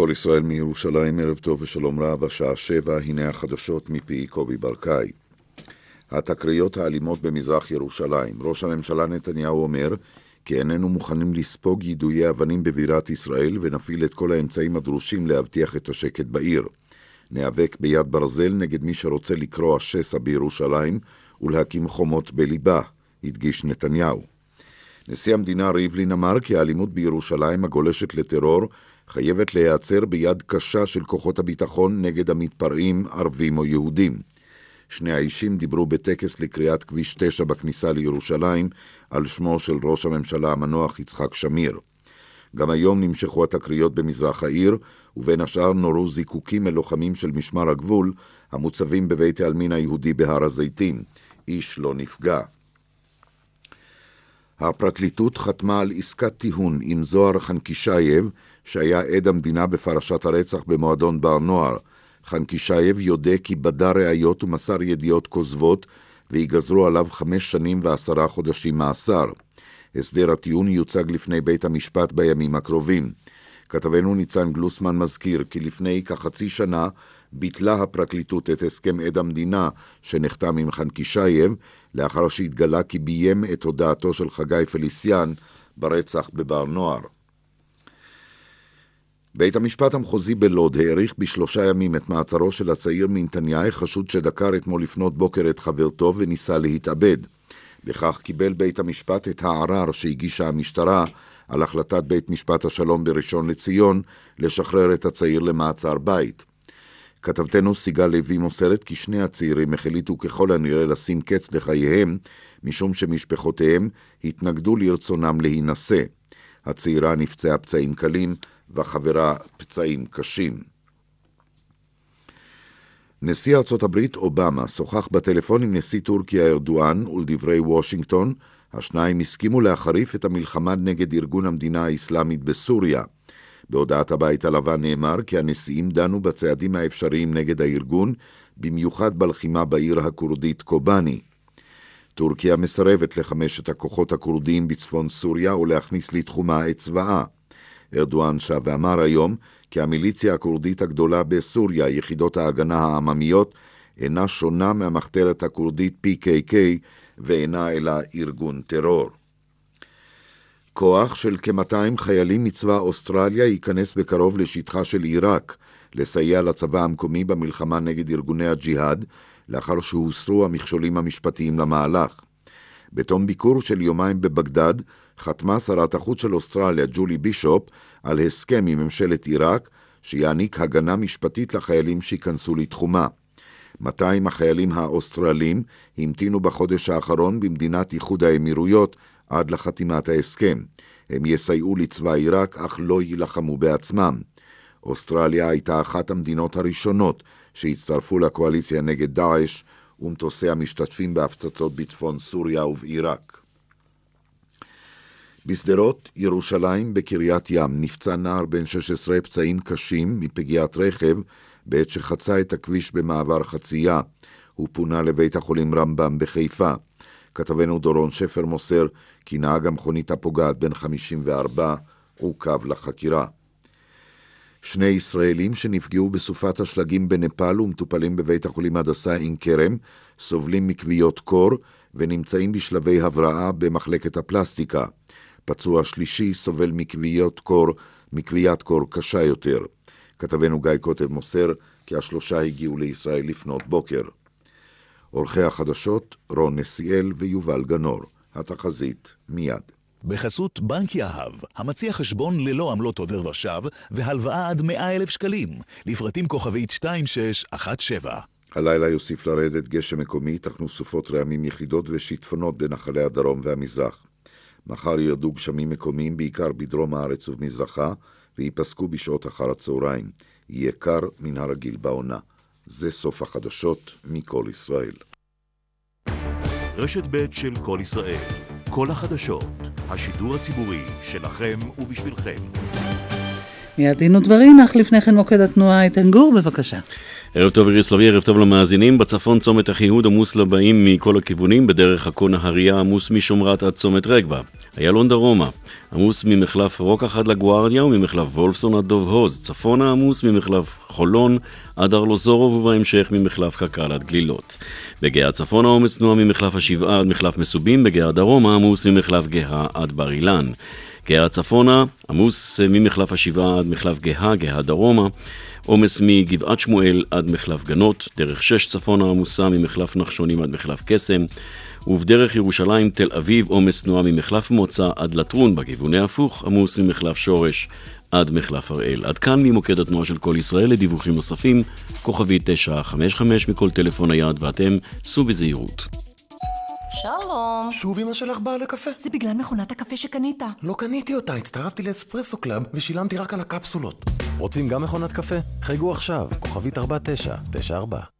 כל ישראל מירושלים, ערב טוב ושלום רב, השעה שבע, הנה החדשות מפי קובי ברקאי. התקריות האלימות במזרח ירושלים. ראש הממשלה נתניהו אומר כי איננו מוכנים לספוג יידויי אבנים בבירת ישראל ונפעיל את כל האמצעים הדרושים להבטיח את השקט בעיר. ניאבק ביד ברזל נגד מי שרוצה לקרוע שסע בירושלים ולהקים חומות בליבה, הדגיש נתניהו. נשיא המדינה ריבלין אמר כי האלימות בירושלים הגולשת לטרור חייבת להיעצר ביד קשה של כוחות הביטחון נגד המתפרעים, ערבים או יהודים. שני האישים דיברו בטקס לקריאת כביש 9 בכניסה לירושלים על שמו של ראש הממשלה המנוח יצחק שמיר. גם היום נמשכו התקריות במזרח העיר, ובין השאר נורו זיקוקים אל לוחמים של משמר הגבול המוצבים בבית העלמין היהודי בהר הזיתים. איש לא נפגע. הפרקליטות חתמה על עסקת טיהון עם זוהר חנקישייב, שהיה עד המדינה בפרשת הרצח במועדון בר נוער. חנקישייב יודה כי בדה ראיות ומסר ידיעות כוזבות, ויגזרו עליו חמש שנים ועשרה חודשים מאסר. הסדר הטיעון יוצג לפני בית המשפט בימים הקרובים. כתבנו ניצן גלוסמן מזכיר כי לפני כחצי שנה ביטלה הפרקליטות את הסכם עד המדינה שנחתם עם חנקישייב, לאחר שהתגלה כי ביים את הודעתו של חגי פליסיאן ברצח בבר נוער. בית המשפט המחוזי בלוד האריך בשלושה ימים את מעצרו של הצעיר מנתניהו, חשוד שדקר אתמול לפנות בוקר את חברתו וניסה להתאבד. בכך קיבל בית המשפט את הערר שהגישה המשטרה על החלטת בית משפט השלום בראשון לציון לשחרר את הצעיר למעצר בית. כתבתנו סיגל לוי מוסרת כי שני הצעירים החליטו ככל הנראה לשים קץ לחייהם, משום שמשפחותיהם התנגדו לרצונם להינשא. הצעירה נפצעה פצעים קלים והחברה פצעים קשים. נשיא ארצות הברית אובמה שוחח בטלפון עם נשיא טורקיה ארדואן ולדברי וושינגטון, השניים הסכימו להחריף את המלחמה נגד ארגון המדינה האסלאמית בסוריה. בהודעת הבית הלבן נאמר כי הנשיאים דנו בצעדים האפשריים נגד הארגון, במיוחד בלחימה בעיר הכורדית קובאני. טורקיה מסרבת לחמשת הכוחות הכורדיים בצפון סוריה ולהכניס לתחומה את צבאה. ארדואן שב ואמר היום כי המיליציה הכורדית הגדולה בסוריה, יחידות ההגנה העממיות, אינה שונה מהמחתרת הכורדית PKK ואינה אלא ארגון טרור. כוח של כ-200 חיילים מצבא אוסטרליה ייכנס בקרוב לשטחה של עיראק, לסייע לצבא המקומי במלחמה נגד ארגוני הג'יהאד, לאחר שהוסרו המכשולים המשפטיים למהלך. בתום ביקור של יומיים בבגדד, חתמה שרת החוץ של אוסטרליה, ג'ולי בישופ, על הסכם עם ממשלת עיראק, שיעניק הגנה משפטית לחיילים שייכנסו לתחומה. 200 החיילים האוסטרלים המתינו בחודש האחרון במדינת איחוד האמירויות עד לחתימת ההסכם. הם יסייעו לצבא עיראק, אך לא יילחמו בעצמם. אוסטרליה הייתה אחת המדינות הראשונות שהצטרפו לקואליציה נגד דאעש ומטוסי המשתתפים בהפצצות בצפון סוריה ובעיראק. בשדרות, ירושלים, בקריית ים, נפצע נער בן 16 פצעים קשים מפגיעת רכב בעת שחצה את הכביש במעבר חצייה. הוא פונה לבית החולים רמב"ם בחיפה. כתבנו דורון שפר מוסר כי נהג המכונית הפוגעת בן 54 עוכב לחקירה. שני ישראלים שנפגעו בסופת השלגים בנפאל ומטופלים בבית החולים הדסה עין כרם סובלים מכוויות קור ונמצאים בשלבי הבראה במחלקת הפלסטיקה. פצוע שלישי סובל מכוויות קור, מכוויית קור קשה יותר. כתבנו גיא קוטב מוסר כי השלושה הגיעו לישראל לפנות בוקר. עורכי החדשות רון נסיאל ויובל גנור. התחזית מיד. בחסות בנק יהב, המציע חשבון ללא עמלות עובר ושב והלוואה עד 100 אלף שקלים, לפרטים כוכבית 2617. הלילה יוסיף לרדת גשם מקומי, תחנו סופות רעמים יחידות ושיטפונות בנחלי הדרום והמזרח. מחר ירדו גשמים מקומיים בעיקר בדרום הארץ ובמזרחה, וייפסקו בשעות אחר הצהריים. יהיה קר מן הרגיל בעונה. זה סוף החדשות מכל ישראל. רשת ב' של כל ישראל, כל החדשות, השידור הציבורי שלכם ובשבילכם. מיד דין ודברים, אך לפני כן מוקד התנועה איתן גור, בבקשה. ערב טוב איריס לביא, ערב טוב למאזינים. בצפון צומת אחיהוד עמוס לבאים מכל הכיוונים, בדרך עכו נהריה עמוס משומרת עד צומת רגבה. איילון דרומה, עמוס ממחלף רוקח עד לגוארדיה וממחלף וולפסון עד דוב הוז, צפונה עמוס ממחלף חולון עד ארלוזורוב ובהמשך ממחלף קק"ל עד גלילות. בגאה צפונה עומס תנועה ממחלף השבעה עד מחלף מסובים, בגאה דרומה עמוס ממחלף גאה עד בר אילן. גאה צפונה עמוס ממחלף השבעה עד מחלף גאה, גאה דרומה. עומס מגבעת שמואל עד מחלף גנות, דרך שש צפונה עמוסה ממחלף נחשונים עד מחלף קסם, ובדרך ירושלים תל אביב עומס תנועה ממחלף מוצא עד לטרון בכיוון ההפוך, עמוס ממחלף שורש עד מחלף הראל. עד כאן ממוקד התנועה של כל ישראל לדיווחים נוספים, כוכבי 955 מכל טלפון נייד, ואתם סעו בזהירות. שלום. שוב אמא שלך באה לקפה? זה בגלל מכונת הקפה שקנית. לא קניתי אותה, הצטרפתי לאספרסו קלאב ושילמתי רק על הקפסולות. רוצים גם מכונת קפה? חייגו עכשיו, כוכבית 4994.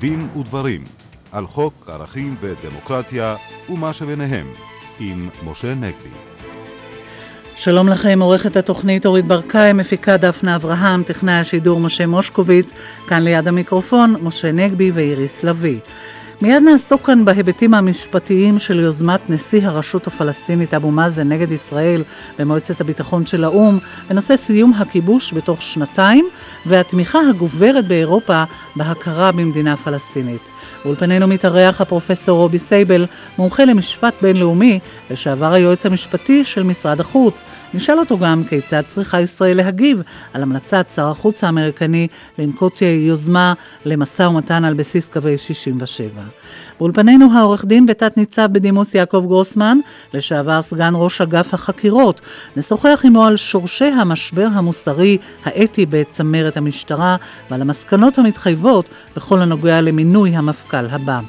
דין ודברים על חוק ערכים ודמוקרטיה ומה שביניהם עם משה נגבי. שלום לכם, עורכת התוכנית אורית ברקאי, מפיקה דפנה אברהם, טכנאי השידור משה מושקוביץ, כאן ליד המיקרופון משה נגבי ואיריס לביא. מיד נעסוק כאן בהיבטים המשפטיים של יוזמת נשיא הרשות הפלסטינית אבו מאזן נגד ישראל במועצת הביטחון של האו"ם בנושא סיום הכיבוש בתוך שנתיים והתמיכה הגוברת באירופה בהכרה במדינה פלסטינית. באולפנינו מתארח הפרופסור רובי סייבל, מומחה למשפט בינלאומי, לשעבר היועץ המשפטי של משרד החוץ. נשאל אותו גם כיצד צריכה ישראל להגיב על המלצת שר החוץ האמריקני לנקוט יוזמה למשא ומתן על בסיס קווי 67. באולפנינו העורך דין ותת ניצב בדימוס יעקב גרוסמן, לשעבר סגן ראש אגף החקירות. נשוחח עמו על שורשי המשבר המוסרי האתי בצמרת המשטרה ועל המסקנות המתחייבות בכל הנוגע למינוי המפכ"ל הבא.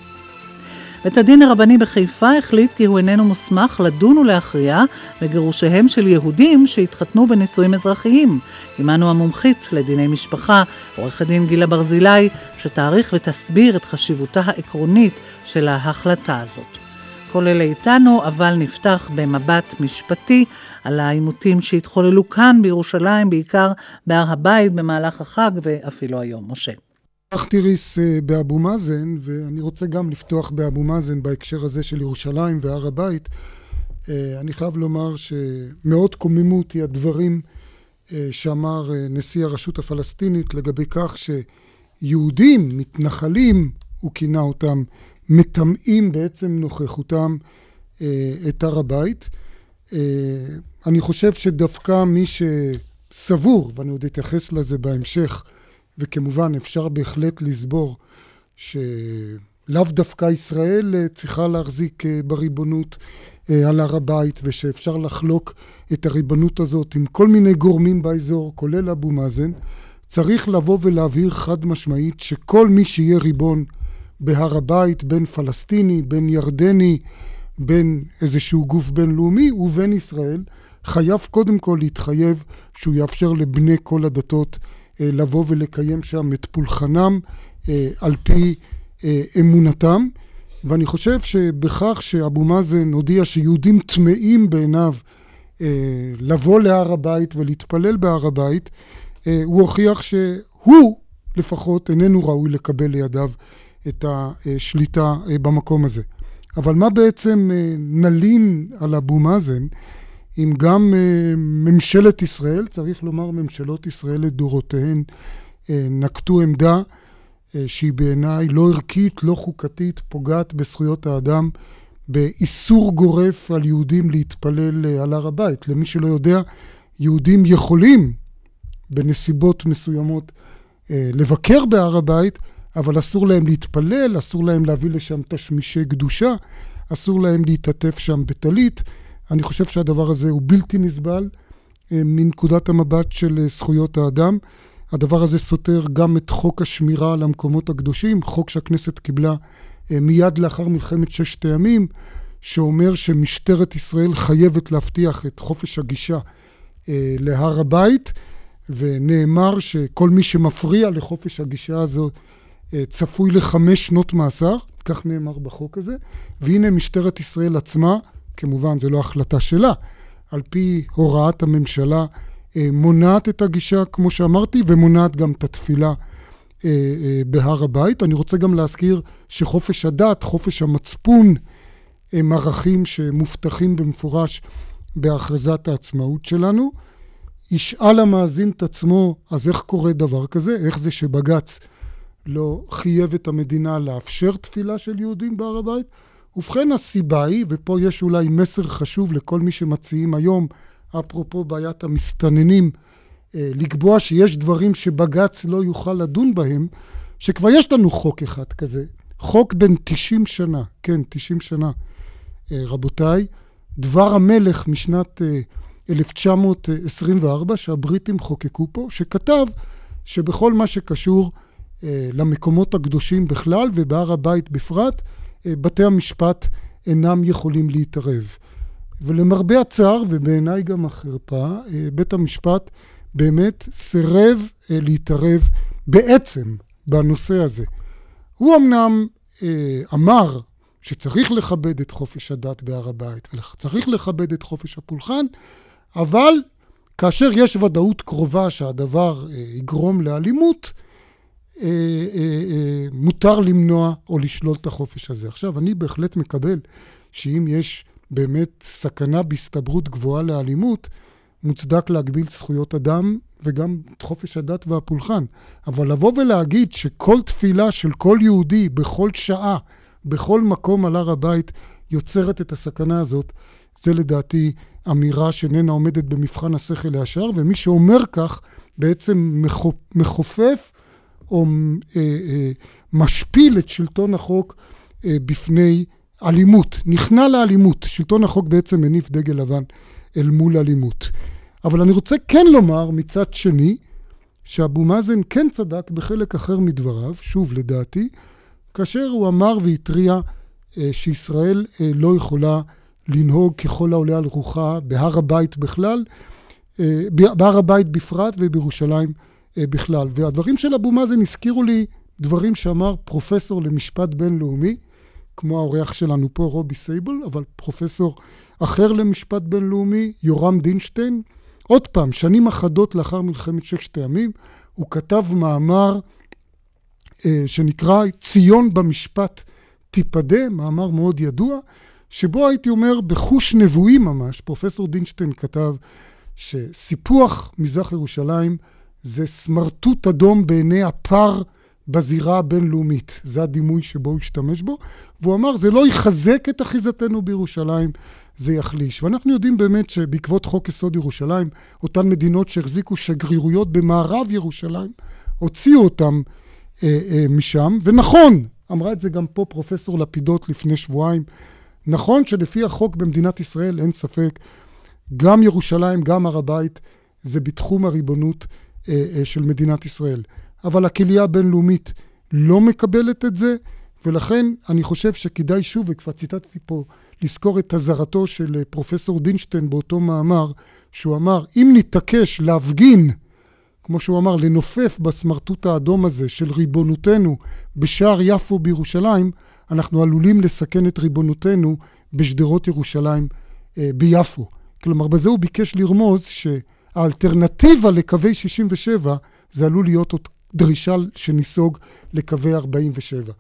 בית הדין הרבני בחיפה החליט כי הוא איננו מוסמך לדון ולהכריע בגירושיהם של יהודים שהתחתנו בנישואים אזרחיים. עמנו המומחית לדיני משפחה, עורכת דין גילה ברזילי, שתעריך ותסביר את חשיבותה העקרונית של ההחלטה הזאת. כל אלה איתנו, אבל נפתח במבט משפטי על העימותים שהתחוללו כאן בירושלים, בעיקר בהר הבית במהלך החג ואפילו היום. משה. תיריס אה, באבו מאזן, ואני רוצה גם לפתוח באבו מאזן בהקשר הזה של ירושלים והר הבית. אה, אני חייב לומר שמאוד קוממו אותי הדברים אה, שאמר נשיא הרשות הפלסטינית לגבי כך שיהודים, מתנחלים, הוא כינה אותם, מטמאים בעצם נוכחותם את הר הבית. אני חושב שדווקא מי שסבור, ואני עוד אתייחס לזה בהמשך, וכמובן אפשר בהחלט לסבור שלאו דווקא ישראל אה, צריכה להחזיק אה, בריבונות אה, על הר הבית ושאפשר לחלוק את הריבונות הזאת עם כל מיני גורמים באזור, כולל אבו מאזן, צריך לבוא ולהבהיר חד משמעית שכל מי שיהיה ריבון בהר הבית, בין פלסטיני, בין ירדני, בין איזשהו גוף בינלאומי ובין ישראל, חייב קודם כל להתחייב שהוא יאפשר לבני כל הדתות אה, לבוא ולקיים שם את פולחנם אה, על פי אה, אמונתם. ואני חושב שבכך שאבו מאזן הודיע שיהודים טמאים בעיניו לבוא להר הבית ולהתפלל בהר הבית, הוא הוכיח שהוא לפחות איננו ראוי לקבל לידיו את השליטה במקום הזה. אבל מה בעצם נלין על אבו מאזן? אם גם uh, ממשלת ישראל, צריך לומר ממשלות ישראל לדורותיהן, נקטו עמדה שהיא בעיניי לא ערכית, לא חוקתית, פוגעת בזכויות האדם, באיסור גורף על יהודים להתפלל על הר הבית. למי שלא יודע, יהודים יכולים בנסיבות מסוימות לבקר בהר הבית, אבל אסור להם להתפלל, אסור להם להביא לשם תשמישי קדושה, אסור להם להתעטף שם בטלית. אני חושב שהדבר הזה הוא בלתי נסבל אה, מנקודת המבט של אה, זכויות האדם. הדבר הזה סותר גם את חוק השמירה על המקומות הקדושים, חוק שהכנסת קיבלה אה, מיד לאחר מלחמת ששת הימים, שאומר שמשטרת ישראל חייבת להבטיח את חופש הגישה להר הבית, ונאמר שכל מי שמפריע לחופש הגישה הזו צפוי לחמש שנות מאסר, כך נאמר בחוק הזה, והנה משטרת ישראל עצמה כמובן, זו לא החלטה שלה, על פי הוראת הממשלה, אה, מונעת את הגישה, כמו שאמרתי, ומונעת גם את התפילה אה, אה, בהר הבית. אני רוצה גם להזכיר שחופש הדת, חופש המצפון, הם ערכים שמובטחים במפורש בהכרזת העצמאות שלנו. ישאל המאזין את עצמו, אז איך קורה דבר כזה? איך זה שבג"ץ לא חייב את המדינה לאפשר תפילה של יהודים בהר הבית? ובכן, הסיבה היא, ופה יש אולי מסר חשוב לכל מי שמציעים היום, אפרופו בעיית המסתננים, אה, לקבוע שיש דברים שבג"ץ לא יוכל לדון בהם, שכבר יש לנו חוק אחד כזה, חוק בן 90 שנה, כן, 90 שנה, אה, רבותיי, דבר המלך משנת 1924, אה, שהבריטים חוקקו פה, שכתב שבכל מה שקשור למקומות הקדושים בכלל ובהר הבית בפרט, בתי המשפט אינם יכולים להתערב. ולמרבה הצער, ובעיניי גם החרפה, בית המשפט באמת סירב אה, להתערב בעצם בנושא הזה. הוא אמנם אה, אמר שצריך לכבד את חופש הדת בהר הבית וצריך לכבד את חופש הפולחן, אבל כאשר יש ודאות קרובה שהדבר אה, יגרום לאלימות, אה, אה, אה, מותר למנוע או לשלול את החופש הזה. עכשיו, אני בהחלט מקבל שאם יש באמת סכנה בהסתברות גבוהה לאלימות, מוצדק להגביל זכויות אדם וגם את חופש הדת והפולחן. אבל לבוא ולהגיד שכל תפילה של כל יהודי בכל שעה, בכל מקום על הר הבית, יוצרת את הסכנה הזאת, זה לדעתי אמירה שאיננה עומדת במבחן השכל הישר, ומי שאומר כך בעצם מכופף או אה, אה, משפיל את שלטון החוק אה, בפני אלימות, נכנע לאלימות. שלטון החוק בעצם מניף דגל לבן אל מול אלימות. אבל אני רוצה כן לומר מצד שני, שאבו מאזן כן צדק בחלק אחר מדבריו, שוב לדעתי, כאשר הוא אמר והתריע שישראל לא יכולה לנהוג ככל העולה על רוחה בהר הבית בכלל, בהר הבית בפרט ובירושלים בכלל. והדברים של אבו מאזן הזכירו לי דברים שאמר פרופסור למשפט בינלאומי, כמו האורח שלנו פה, רובי סייבל, אבל פרופסור אחר למשפט בינלאומי, יורם דינשטיין, עוד פעם, שנים אחדות לאחר מלחמת ששת הימים, הוא כתב מאמר אה, שנקרא ציון במשפט תיפדה, מאמר מאוד ידוע, שבו הייתי אומר בחוש נבואי ממש, פרופסור דינשטיין כתב שסיפוח מזרח ירושלים זה סמרטוט אדום בעיני הפר בזירה הבינלאומית. זה הדימוי שבו הוא השתמש בו. והוא אמר, זה לא יחזק את אחיזתנו בירושלים, זה יחליש. ואנחנו יודעים באמת שבעקבות חוק יסוד ירושלים, אותן מדינות שהחזיקו שגרירויות במערב ירושלים, הוציאו אותם אה, אה, משם. ונכון, אמרה את זה גם פה פרופסור לפידות לפני שבועיים, נכון שלפי החוק במדינת ישראל, אין ספק, גם ירושלים, גם הר הבית, זה בתחום הריבונות של מדינת ישראל. אבל הקהילה הבינלאומית לא מקבלת את זה, ולכן אני חושב שכדאי שוב, וכבר ציטטתי פה, לזכור את אזהרתו של אה, פרופסור דינשטיין באותו מאמר, שהוא אמר, אם נתעקש להפגין, כמו שהוא אמר, לנופף בסמרטוט האדום הזה של ריבונותנו בשער יפו בירושלים, אנחנו עלולים לסכן את ריבונותנו בשדרות ירושלים אה, ביפו. כלומר, בזה הוא ביקש לרמוז שהאלטרנטיבה לקווי 67 זה עלול להיות עוד דרישה שניסוג לקווי 47.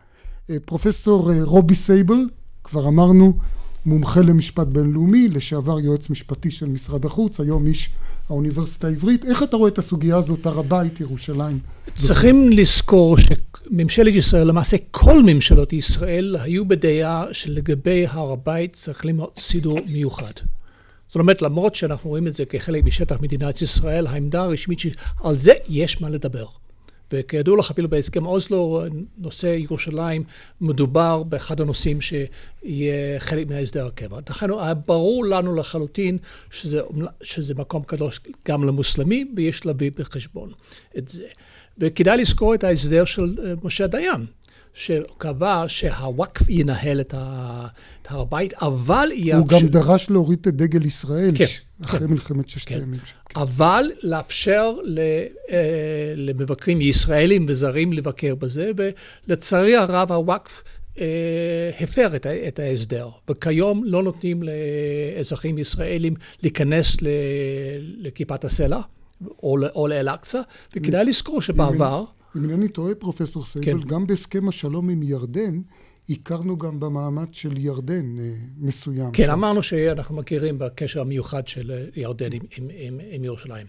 אה, פרופסור אה, רובי סייבל, כבר אמרנו, מומחה למשפט בינלאומי, לשעבר יועץ משפטי של משרד החוץ, היום איש האוניברסיטה העברית. איך אתה רואה את הסוגיה הזאת, הר הבית, ירושלים? צריכים לזכור שממשלת ישראל, למעשה כל ממשלות ישראל, היו בדעה שלגבי הר הבית צריך להיות סידור מיוחד. זאת אומרת, למרות שאנחנו רואים את זה כחלק משטח מדינת ישראל, העמדה הרשמית שעל זה יש מה לדבר. וכידוע לך, אפילו בהסכם אוסלו, נושא ירושלים מדובר באחד הנושאים שיהיה חלק מההסדר הקבע. לכן ברור לנו לחלוטין שזה, שזה מקום קדוש גם למוסלמים, ויש להביא בחשבון את זה. וכדאי לזכור את ההסדר של אה, משה דיין. שקבע שהוואקף ינהל את הר הבית, אבל יאפשר... הוא גם דרש להוריד את דגל ישראל כן, אחרי כן, מלחמת ששת כן. הימים. כן. אבל לאפשר אה, למבקרים ישראלים וזרים לבקר בזה, ולצערי הרב הוואקף הפר את, את ההסדר, וכיום לא נותנים לאזרחים ישראלים להיכנס לכיפת הסלע או, או לאל-אקצא, וכדאי לזכור שבעבר... אם אינני טועה, פרופסור סייבל, כן. גם בהסכם השלום עם ירדן, הכרנו גם במעמד של ירדן אה, מסוים. כן, שם. אמרנו שאנחנו מכירים בקשר המיוחד של ירדן עם, עם, עם, עם ירושלים.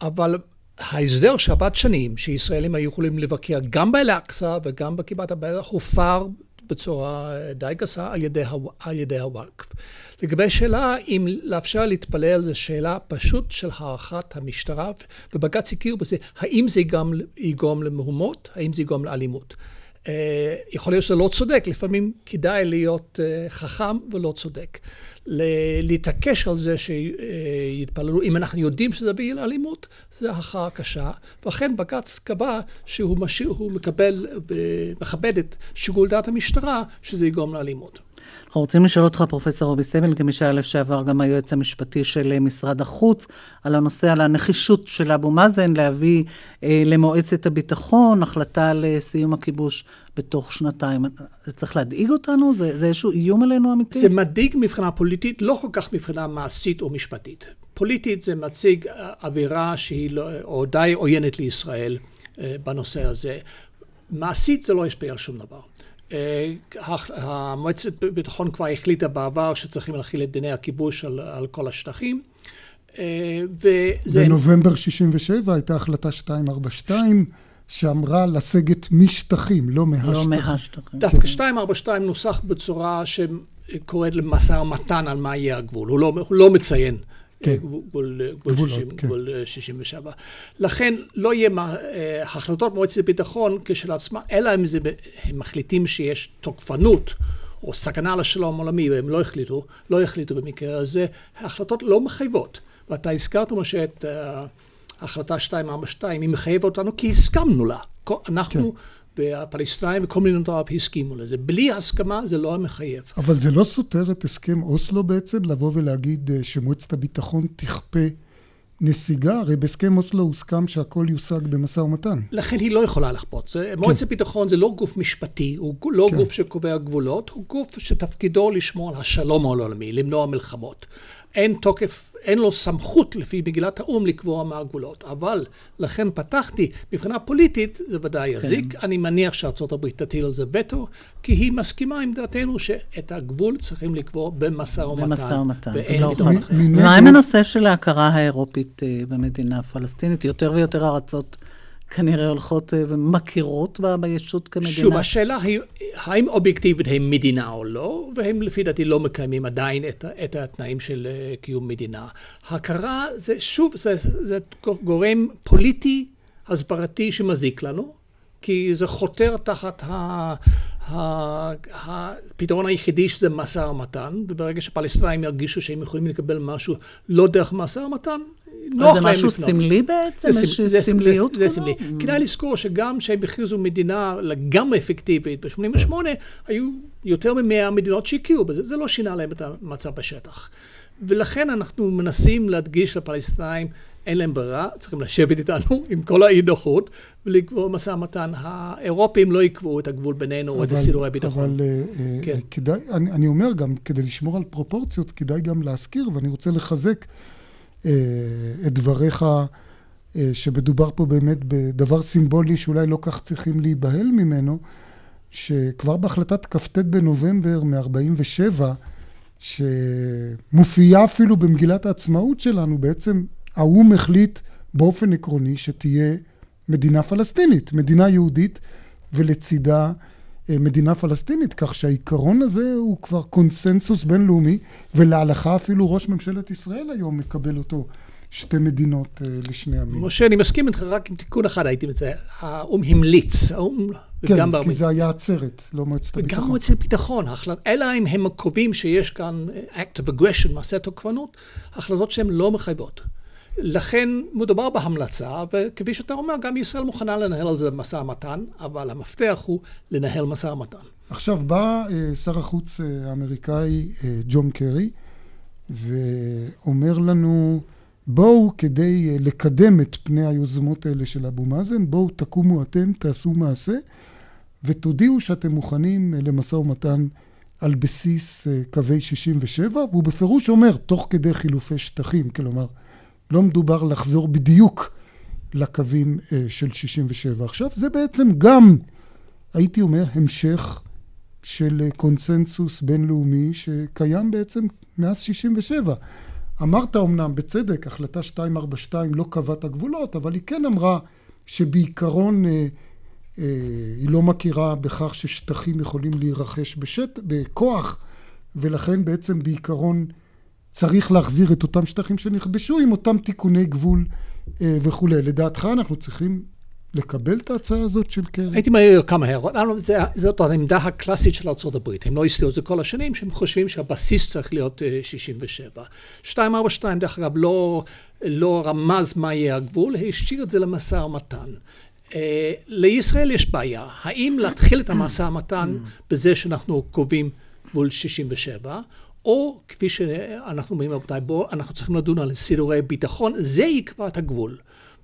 אבל ההסדר שעבד שנים, שישראלים היו יכולים לבקר גם באל-אקצא וגם בכיבת הבעיה, הופר בצורה די גסה על ידי, על ידי הוואקף. לגבי שאלה אם לאפשר להתפלל, זו שאלה פשוט של הערכת המשטרה, ובג"ץ הכיר בזה, האם זה גם יגרום למהומות, האם זה יגרום לאלימות. אה, יכול להיות שזה לא צודק, לפעמים כדאי להיות אה, חכם ולא צודק. להתעקש על זה שיתפללו, אם אנחנו יודעים שזה יביא לאלימות, זה הכרעה קשה. ואכן בג"ץ קבע שהוא משאיר, מקבל ומכבד את שיקול דעת המשטרה, שזה יגרום לאלימות. אנחנו רוצים לשאול אותך, פרופסור רובי סייבל, כמי שהיה לשעבר גם היועץ המשפטי של אה, משרד החוץ, על הנושא, על הנחישות של אבו מאזן להביא אה, למועצת הביטחון החלטה על אה, סיום הכיבוש בתוך שנתיים. זה צריך להדאיג אותנו? זה, זה איזשהו איום עלינו אמיתי? זה מדאיג מבחינה פוליטית, לא כל כך מבחינה מעשית או משפטית. פוליטית זה מציג אה, אווירה שהיא לא, או די עוינת לישראל אה, בנושא הזה. מעשית זה לא ישפיע על שום דבר. אה, המועצת ביטחון כבר החליטה בעבר שצריכים להכיל את דיני הכיבוש על, על כל השטחים. אה, וזה... בנובמבר 67' הייתה החלטה 242 שאמרה לסגת משטחים, לא מהשטחים. לא מהשטחים. דווקא 242 נוסח בצורה שקוראת למשא ומתן על מה יהיה הגבול. הוא לא, הוא לא מציין כן. גבול, גבול, 60, כן. גבול 67. אה, לכן לא יהיה אה, החלטות מועצת הביטחון כשלעצמה, אלא אם זה, הם מחליטים שיש תוקפנות או סכנה לשלום עולמי, והם לא החליטו, לא החליטו במקרה הזה, ההחלטות לא מחייבות. ואתה הזכרת, משה, את uh, החלטה 242, היא מחייבת אותנו כי הסכמנו לה. אנחנו... כן. והפלסטינאים וכל מדינות ערב הסכימו לזה. בלי הסכמה זה לא מחייב. אבל זה לא סותר את הסכם אוסלו בעצם, לבוא ולהגיד אה, שמועצת הביטחון תכפה נסיגה? הרי בהסכם אוסלו הוסכם שהכל יושג במשא ומתן. לכן היא לא יכולה לכפות. כן. מועצת הביטחון זה לא גוף משפטי, הוא לא כן. גוף שקובע גבולות, הוא גוף שתפקידו לשמור על השלום העולמי, למנוע מלחמות. אין תוקף אין לו סמכות לפי מגילת האו"ם לקבוע מה הגבולות. אבל, לכן פתחתי, מבחינה פוליטית זה ודאי כן. יזיק. אני מניח שארה"ב תטיל על זה וטו, כי היא מסכימה עם דעתנו שאת הגבול צריכים לקבוע במשא ומתן. במשא ומתן. לא אחר. מה עם הנושא של ההכרה האירופית אה, במדינה הפלסטינית? יותר ויותר ארצות כנראה הולכות אה, ומכירות בישות כמדינה. שוב, השאלה היא, האם אובייקטיבית הם מדינה או לא, והם לפי דעתי לא מקיימים עדיין את, את התנאים של אה, קיום מדינה. הכרה זה, שוב, זה, זה גורם פוליטי, הסברתי שמזיק לנו, כי זה חותר תחת ה... הפתרון היחידי שזה משא ומתן, וברגע שפלסטינים ירגישו שהם יכולים לקבל משהו לא דרך משא ומתן, נוח להם לפנות. זה משהו סמלי בעצם? יש סמליות זה סמלי. כדאי לזכור שגם כשהם הכריזו מדינה לגמרי אפקטיבית ב-88, היו יותר מ-100 מדינות שהכירו בזה, זה לא שינה להם את המצב בשטח. ולכן אנחנו מנסים להדגיש לפלסטינאים, אין להם ברירה, צריכים לשבת איתנו עם כל האי נוחות ולקבוע משא ומתן. האירופים לא יקבעו את הגבול בינינו או את סידורי הביטחון. אבל אה, כן. כדאי, אני, אני אומר גם, כדי לשמור על פרופורציות, כדאי גם להזכיר, ואני רוצה לחזק אה, את דבריך, אה, שמדובר פה באמת בדבר סימבולי שאולי לא כך צריכים להיבהל ממנו, שכבר בהחלטת כ"ט בנובמבר מ-47, שמופיעה אפילו במגילת העצמאות שלנו, בעצם האו"ם החליט באופן עקרוני שתהיה מדינה פלסטינית, מדינה יהודית, ולצידה אה, מדינה פלסטינית, כך שהעיקרון הזה הוא כבר קונסנזוס בינלאומי, ולהלכה אפילו ראש ממשלת ישראל היום מקבל אותו. שתי מדינות uh, לשני עמים. משה, אני מסכים איתך, רק עם תיקון אחד הייתי מציין. האו"ם המליץ, האו"ם... כן, כי בארמין. זה היה עצרת, לא מועצת הביטחון. וגם מועצת הביטחון, אלא אם הם קובעים שיש כאן act of aggression, מעשה תוקפנות, החלטות שהן לא מחייבות. לכן מדובר בהמלצה, וכפי שאתה אומר, גם ישראל מוכנה לנהל על זה משא ומתן, אבל המפתח הוא לנהל משא ומתן. עכשיו בא uh, שר החוץ uh, האמריקאי uh, ג'ון קרי, ואומר לנו, בואו כדי uh, לקדם את פני היוזמות האלה של אבו מאזן, בואו תקומו אתם, תעשו מעשה, ותודיעו שאתם מוכנים למשא ומתן על בסיס קווי 67, והוא בפירוש אומר, תוך כדי חילופי שטחים, כלומר, לא מדובר לחזור בדיוק לקווים של 67. עכשיו, זה בעצם גם, הייתי אומר, המשך של קונסנזוס בינלאומי שקיים בעצם מאז 67. אמרת אמנם בצדק, החלטה 242 לא קבעה את הגבולות, אבל היא כן אמרה שבעיקרון אה, אה, היא לא מכירה בכך ששטחים יכולים להירכש בשט... בכוח, ולכן בעצם בעיקרון צריך להחזיר את אותם שטחים שנכבשו עם אותם תיקוני גבול אה, וכולי. לדעתך אנחנו צריכים לקבל את ההצעה הזאת של קרי? הייתי מעיר כמה הערות. זאת העמדה הקלאסית של ארה"ב. הם לא הסתירו את זה כל השנים, שהם חושבים שהבסיס צריך להיות 67. 242, דרך אגב, לא, לא רמז מה יהיה הגבול, השאיר את זה למשא ומתן. Uh, לישראל יש בעיה. האם להתחיל את המשא ומתן בזה שאנחנו קובעים גבול 67, או כפי שאנחנו אומרים, רבותיי, בואו, אנחנו צריכים לדון על סידורי ביטחון, זה יקבע את הגבול.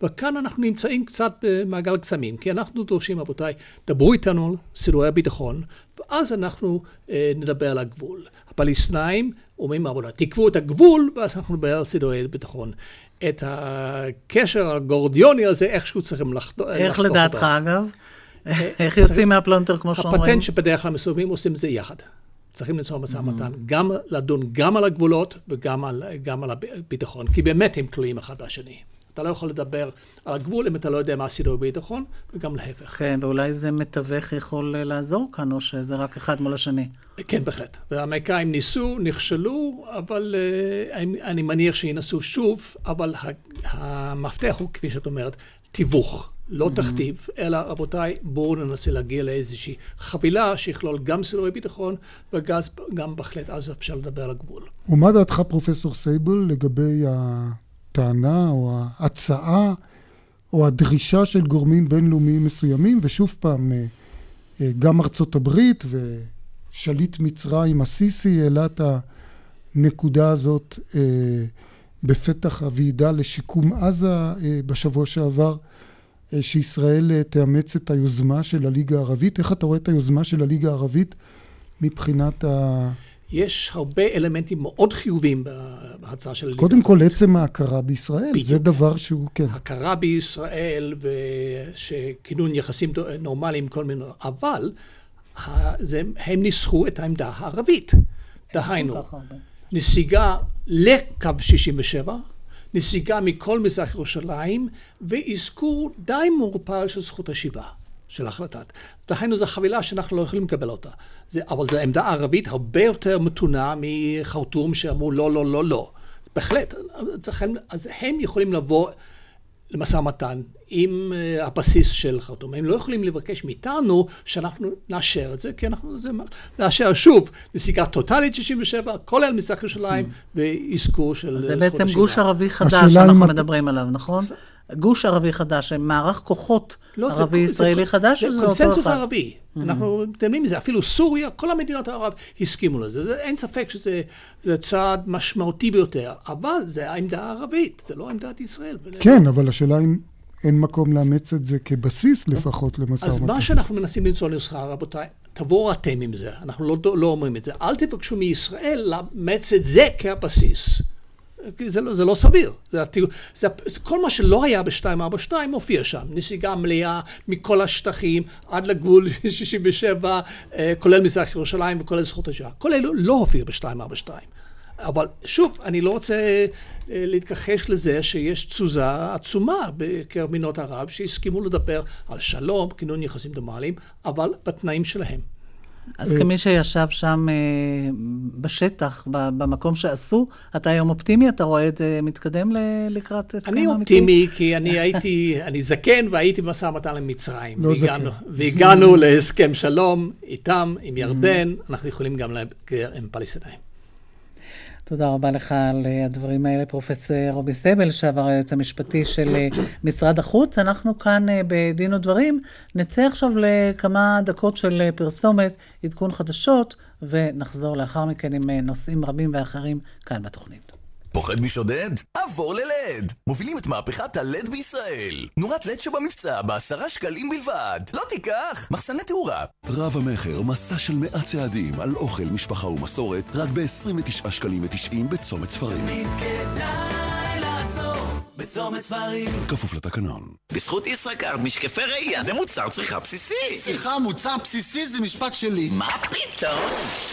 וכאן אנחנו נמצאים קצת במעגל קסמים, כי אנחנו דורשים, רבותיי, דברו איתנו על סידורי הביטחון, ואז אנחנו אה, נדבר על הגבול. הפלסטינאים אומרים, רבותיי, תקבעו את הגבול, ואז אנחנו נדבר על סידורי ביטחון. את הקשר הגורדיוני הזה, איכשהו צריכים לחתוך אותו. איך לדעתך, אגב? איך יוצאים מהפלונטר, כמו שאומרים? הפטנט שבדרך כלל מסוימים עושים זה יחד. צריכים למצוא משא ומתן, גם לדון גם על הגבולות וגם על, גם על הביטחון, כי באמת הם תלויים אחד בשני. אתה לא יכול לדבר על הגבול אם אתה לא יודע מה עשינו בביטחון, וגם להפך. כן, ואולי זה מתווך יכול לעזור כאן, או שזה רק אחד מול השני. כן, בהחלט. והאמריקאים ניסו, נכשלו, אבל uh, אני מניח שינסו שוב, אבל המפתח הוא, כפי שאת אומרת, תיווך. לא תכתיב, אלא רבותיי, בואו ננסה להגיע לאיזושהי חבילה שיכלול גם סידורי ביטחון וגם בהחלט אז אפשר לדבר על הגבול. ומה דעתך, פרופסור סייבל, לגבי הטענה או ההצעה או הדרישה של גורמים בינלאומיים מסוימים, ושוב פעם, גם ארצות הברית ושליט מצרים, הסיסי, העלה את הנקודה הזאת בפתח הוועידה לשיקום עזה בשבוע שעבר. שישראל תאמץ את היוזמה של הליגה הערבית. איך אתה רואה את היוזמה של הליגה הערבית מבחינת ה... יש הרבה אלמנטים מאוד חיוביים בהצעה של הליגה. קודם כל, עצם ההכרה בישראל, בדיוק. זה דבר שהוא, כן. הכרה בישראל ושכינון יחסים נורמליים כל מיני, אבל זה, הם ניסחו את העמדה הערבית. דהיינו, נסיגה לקו 67, נסיגה מכל מזרח ירושלים, ואזכור די מעורפל של זכות השיבה, של החלטת. דהיינו, זו חבילה שאנחנו לא יכולים לקבל אותה. זה, אבל זו עמדה ערבית הרבה יותר מתונה מחרטום שאמרו לא, לא, לא, לא. בהחלט, אז הם יכולים לבוא למשא ומתן עם uh, הבסיס של חרטום. הם לא יכולים לבקש מאיתנו שאנחנו נאשר את זה, כי אנחנו זה, נאשר שוב נסיגה טוטאלית 67, כולל מזרח ירושלים mm. ואזכור של. זה בעצם גוש ערבי חדש שאנחנו מדברים עליו, נכון? גוש ערבי חדש, מערך כוחות לא, ערבי-ישראלי חדש, זה קונסנזוס ערבי. Mm-hmm. אנחנו מתאמים מזה, אפילו סוריה, כל המדינות הערב הסכימו לזה. זה, אין ספק שזה צעד משמעותי ביותר, אבל זה העמדה הערבית, זה לא עמדת ישראל. כן, אבל השאלה אם אין מקום לאמץ את זה כבסיס לפחות למשא ומתן. אז מה שאנחנו מנסים למצוא נוסחה, רבותיי, תבואו אתם עם זה, אנחנו לא, לא אומרים את זה. אל תבקשו מישראל לאמץ את זה כבסיס. זה לא, זה לא סביר. זה, זה, זה, כל מה שלא היה ב-242 מופיע שם. נסיגה מלאה מכל השטחים עד לגבול 67, אה, כולל מזרח ירושלים וכולל זכות השעה. כל אלו לא הופיע ב-242. אבל שוב, אני לא רוצה אה, להתכחש לזה שיש תזוזה עצומה בקרב מדינות ערב שהסכימו לדבר על שלום, כינון יחסים דומליים, אבל בתנאים שלהם. אז כמי שישב שם אה, בשטח, במקום שעשו, אתה היום אופטימי? אתה רואה את זה מתקדם לקראת הסכם אמיתי? אני אופטימי, כי אני הייתי, אני זקן והייתי במשא ומתן עם מצרים. לא זקן. והגענו להסכם שלום איתם, עם ירדן, אנחנו יכולים גם עם פלסטינאים. תודה רבה לך על אה, הדברים האלה, פרופסור רובי סייבל, לשעבר היועץ המשפטי של אה, משרד החוץ. אנחנו כאן אה, בדין ודברים. נצא עכשיו לכמה דקות של פרסומת, עדכון חדשות, ונחזור לאחר מכן עם נושאים רבים ואחרים כאן בתוכנית. פוחד משודד? עבור ללד! מובילים את מהפכת הלד בישראל. נורת לד שבמבצע בעשרה שקלים בלבד. לא תיקח! מחסני תאורה. רב המכר, מסע של מאה צעדים על אוכל, משפחה ומסורת, רק ב-29 שקלים ו-90 בצומת ספרים. תמיד כדאי בצומת ספרים. כפוף לתקנון. בזכות ישראכרט, משקפי ראייה זה מוצר צריכה בסיסי. סליחה, מוצר בסיסי זה משפט שלי. מה פתאום?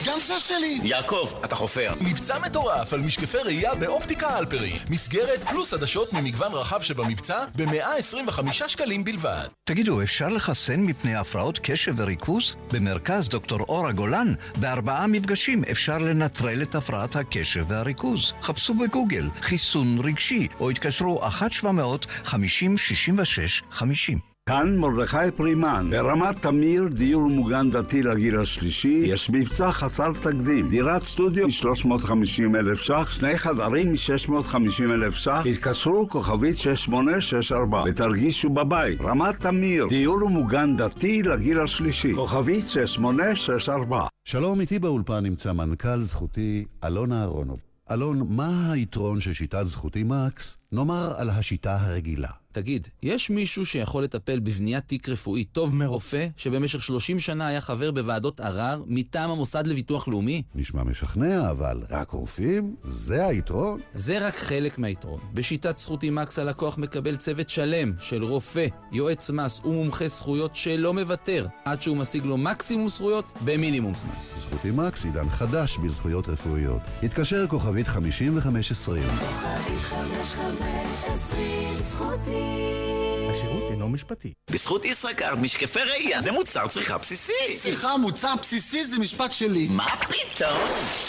גם זה שלי. יעקב, אתה חופר. מבצע מטורף על משקפי ראייה באופטיקה אלפרי. מסגרת פלוס עדשות ממגוון רחב שבמבצע ב-125 שקלים בלבד. תגידו, אפשר לחסן מפני הפרעות קשב וריכוז? במרכז דוקטור אורה גולן, בארבעה מפגשים אפשר לנטרל את הפרעת הקשב והריכוז. חפשו בגוגל חיסון רגשי, או התקשרו 1-700-50-66-50. כאן מרדכי פרימן, ברמת תמיר דיור מוגן דתי לגיל השלישי, יש מבצע חסר תקדים, דירת סטודיו מ-350 אלף ש"ח, שני חדרים מ-650 אלף ש"ח, התקשרו כוכבית 6864 ותרגישו בבית, רמת תמיר, דיור מוגן דתי לגיל השלישי, כוכבית 6864 שלום, איתי באולפן נמצא מנכ"ל זכותי אלון אהרונוב. אלון, מה היתרון של שיטת זכותי מקס, נאמר על השיטה הרגילה? תגיד, יש מישהו שיכול לטפל בבניית תיק רפואי טוב מרופא שבמשך 30 שנה היה חבר בוועדות ערר מטעם המוסד לביטוח לאומי? נשמע משכנע, אבל רק רופאים? זה היתרון? זה רק חלק מהיתרון. בשיטת זכותי מקס הלקוח מקבל צוות שלם של רופא, יועץ מס ומומחה זכויות שלא מוותר עד שהוא משיג לו מקסימום זכויות במינימום זמן. זכותי מקס עידן חדש בזכויות רפואיות. התקשר כוכבית 5520. כוכבית 5520 זכותי השירות אינו משפטי. בזכות ישראכרט, משקפי ראייה זה מוצר צריכה בסיסי. סליחה, מוצר בסיסי זה משפט שלי. מה פתאום?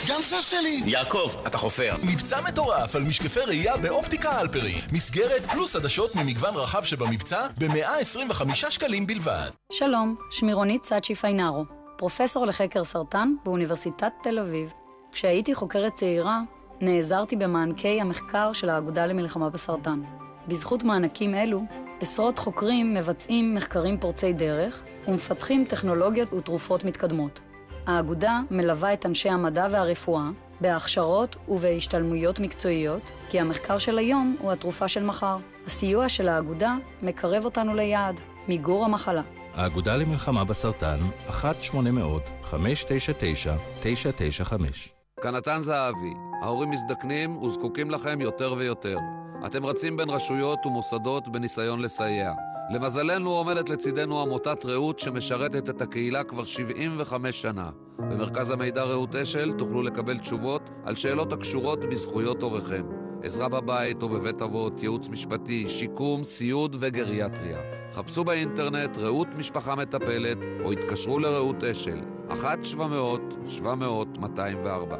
גם זה שלי. יעקב, אתה חופר. מבצע מטורף על משקפי ראייה באופטיקה אלפרי. מסגרת פלוס עדשות ממגוון רחב שבמבצע ב-125 שקלים בלבד. שלום, שמי רונית סאצ'י פיינארו, פרופסור לחקר סרטן באוניברסיטת תל אביב. כשהייתי חוקרת צעירה, נעזרתי במענקי המחקר של האגודה למלחמה בסרטן. בזכות מענקים אלו, עשרות חוקרים מבצעים מחקרים פורצי דרך ומפתחים טכנולוגיות ותרופות מתקדמות. האגודה מלווה את אנשי המדע והרפואה בהכשרות ובהשתלמויות מקצועיות, כי המחקר של היום הוא התרופה של מחר. הסיוע של האגודה מקרב אותנו ליעד, מיגור המחלה. האגודה למלחמה בסרטן, 1-800-599-995 כאן נתן זהבי, ההורים מזדקנים וזקוקים לכם יותר ויותר. אתם רצים בין רשויות ומוסדות בניסיון לסייע. למזלנו עומדת לצידנו עמותת רעות שמשרתת את הקהילה כבר 75 שנה. במרכז המידע רעות אשל תוכלו לקבל תשובות על שאלות הקשורות בזכויות הוריכם. עזרה בבית או בבית אבות, ייעוץ משפטי, שיקום, סיעוד וגריאטריה. חפשו באינטרנט רעות משפחה מטפלת או התקשרו לרעות אשל, 1-700-700-204.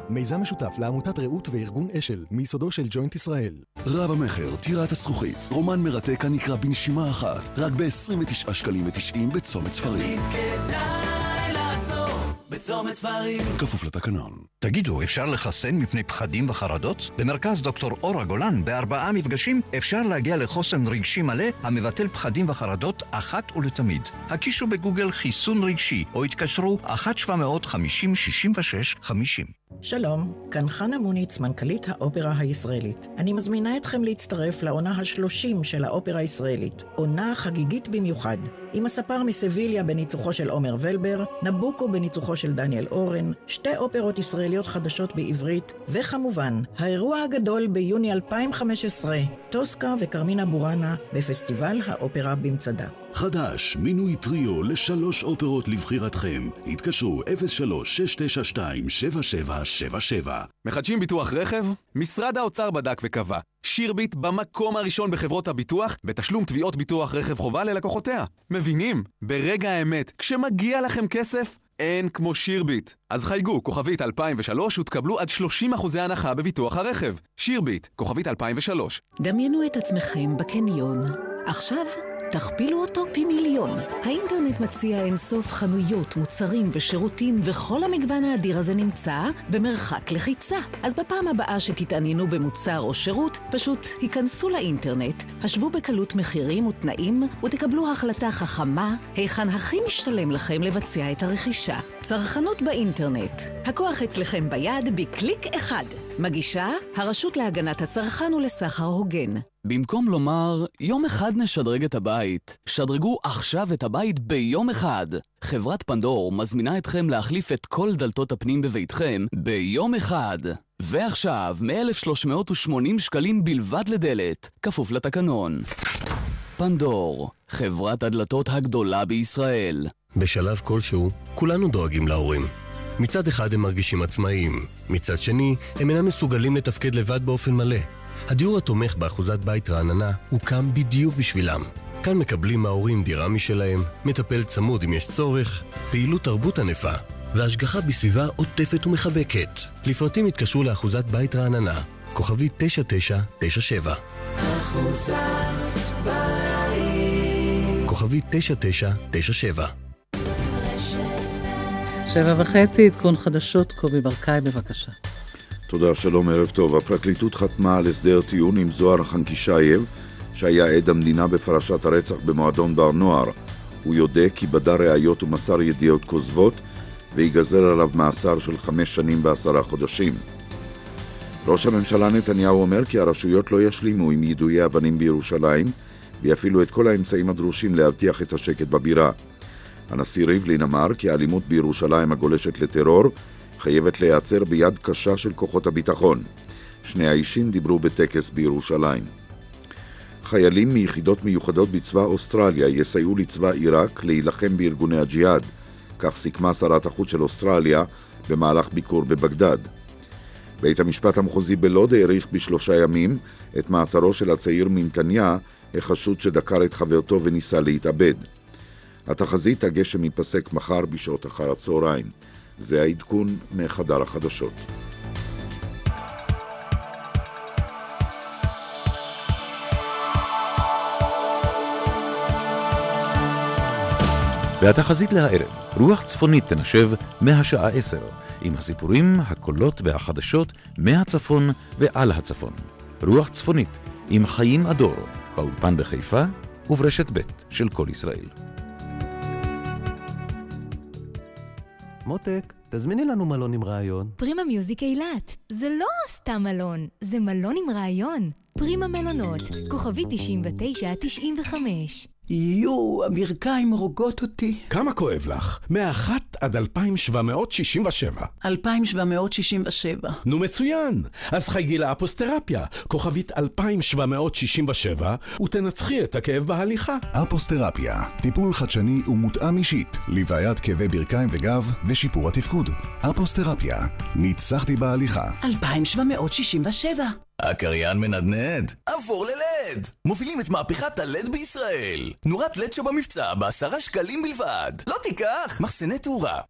מיזם משותף לעמותת רעות וארגון אשל, מיסודו של ג'וינט ישראל. רב המכר, טירת הזכוכית, רומן מרתק הנקרא בנשימה אחת, רק ב-29 שקלים ו-90 בצומת ספרים. בצומת ספרים. כפוף לתקנון. תגידו, אפשר לחסן מפני פחדים וחרדות? במרכז דוקטור אורה גולן, בארבעה מפגשים, אפשר להגיע לחוסן רגשי מלא המבטל פחדים וחרדות אחת ולתמיד. הקישו בגוגל חיסון רגשי, או התקשרו 1-700-50-66-50. שלום, כאן חנה מוניץ, מנכ"לית האופרה הישראלית. אני מזמינה אתכם להצטרף לעונה ה-30 של האופרה הישראלית. עונה חגיגית במיוחד. עם הספר מסביליה בניצוחו של עומר ולבר, נבוקו בניצוחו של דניאל אורן, שתי אופרות ישראליות חדשות בעברית, וכמובן, האירוע הגדול ביוני 2015, טוסקה וכרמינה בורנה בפסטיבל האופרה במצדה. חדש, מינוי טריו לשלוש אופרות לבחירתכם. התקשרו 03-692-7777 מחדשים ביטוח רכב? משרד האוצר בדק וקבע. שירביט במקום הראשון בחברות הביטוח בתשלום תביעות ביטוח רכב חובה ללקוחותיה. מבינים? ברגע האמת, כשמגיע לכם כסף, אין כמו שירביט. אז חייגו, כוכבית 2003 ותקבלו עד 30% הנחה בביטוח הרכב. שירביט, כוכבית 2003. דמיינו את עצמכם בקניון. עכשיו תכפילו אותו פי מיליון. האינטרנט מציע אינסוף חנויות, מוצרים ושירותים, וכל המגוון האדיר הזה נמצא במרחק לחיצה. אז בפעם הבאה שתתעניינו במוצר או שירות, פשוט היכנסו לאינטרנט, השוו בקלות מחירים ותנאים, ותקבלו החלטה חכמה, היכן הכי משתלם לכם לבצע את הרכישה. צרכנות באינטרנט. הכוח אצלכם ביד בקליק אחד. מגישה הרשות להגנת הצרכן ולסחר הוגן. במקום לומר, יום אחד נשדרג את הבית, שדרגו עכשיו את הבית ביום אחד. חברת פנדור מזמינה אתכם להחליף את כל דלתות הפנים בביתכם ביום אחד. ועכשיו, מ-1,380 שקלים בלבד לדלת, כפוף לתקנון. פנדור, חברת הדלתות הגדולה בישראל. בשלב כלשהו, כולנו דואגים להורים. מצד אחד הם מרגישים עצמאיים, מצד שני, הם אינם מסוגלים לתפקד לבד באופן מלא. הדיור התומך באחוזת בית רעננה הוקם בדיוק בשבילם. כאן מקבלים ההורים דירה משלהם, מטפל צמוד אם יש צורך, פעילות תרבות ענפה, והשגחה בסביבה עוטפת ומחבקת. לפרטים התקשרו לאחוזת בית רעננה, כוכבי 9997. אחוזת בית. כוכבי 9997. שבע וחצי, עדכון חדשות, קובי ברקאי, בבקשה. תודה, שלום, ערב טוב. הפרקליטות חתמה על הסדר טיעון עם זוהר חנקישייב, שהיה עד המדינה בפרשת הרצח במועדון בר נוער. הוא יודה כי בדה ראיות ומסר ידיעות כוזבות, ויגזר עליו מאסר של חמש שנים ועשרה חודשים. ראש הממשלה נתניהו אומר כי הרשויות לא ישלימו עם יידויי אבנים בירושלים, ויפעילו את כל האמצעים הדרושים להבטיח את השקט בבירה. הנשיא ריבלין אמר כי האלימות בירושלים הגולשת לטרור חייבת להיעצר ביד קשה של כוחות הביטחון. שני האישים דיברו בטקס בירושלים. חיילים מיחידות מיוחדות בצבא אוסטרליה יסייעו לצבא עיראק להילחם בארגוני הג'יהאד, כך סיכמה שרת החוץ של אוסטרליה במהלך ביקור בבגדד. בית המשפט המחוזי בלוד האריך בשלושה ימים את מעצרו של הצעיר מנתניה, החשוד שדקר את חברתו וניסה להתאבד. התחזית הגשם ייפסק מחר בשעות אחר הצהריים. זה העדכון מחדר החדשות. והתחזית להערב, רוח צפונית תנשב מהשעה 10, עם הסיפורים, הקולות והחדשות מהצפון ועל הצפון. רוח צפונית, עם חיים אדור, באולפן בחיפה וברשת ב' של כל ישראל. מותק, תזמיני לנו מלון עם רעיון. פרימה מיוזיק אילת. זה לא סתם מלון, זה מלון עם רעיון. פרימה מלונות, כוכבי 99-95. יואו, הברכיים הורגות אותי. כמה כואב לך? מ-1 עד 2,767. 2,767. נו מצוין! אז חייגי לאפוסטרפיה, כוכבית 2,767, ותנצחי את הכאב בהליכה. אפוסטרפיה, טיפול חדשני ומותאם אישית, לבעיית כאבי ברכיים וגב ושיפור התפקוד. אפוסטרפיה, ניצחתי בהליכה. 2,767. הקריין מנדנד? עבור ללד! מובילים את מהפכת הלד בישראל. נורת לד שבמבצע בעשרה שקלים בלבד. לא תיקח! מחסני תאורה.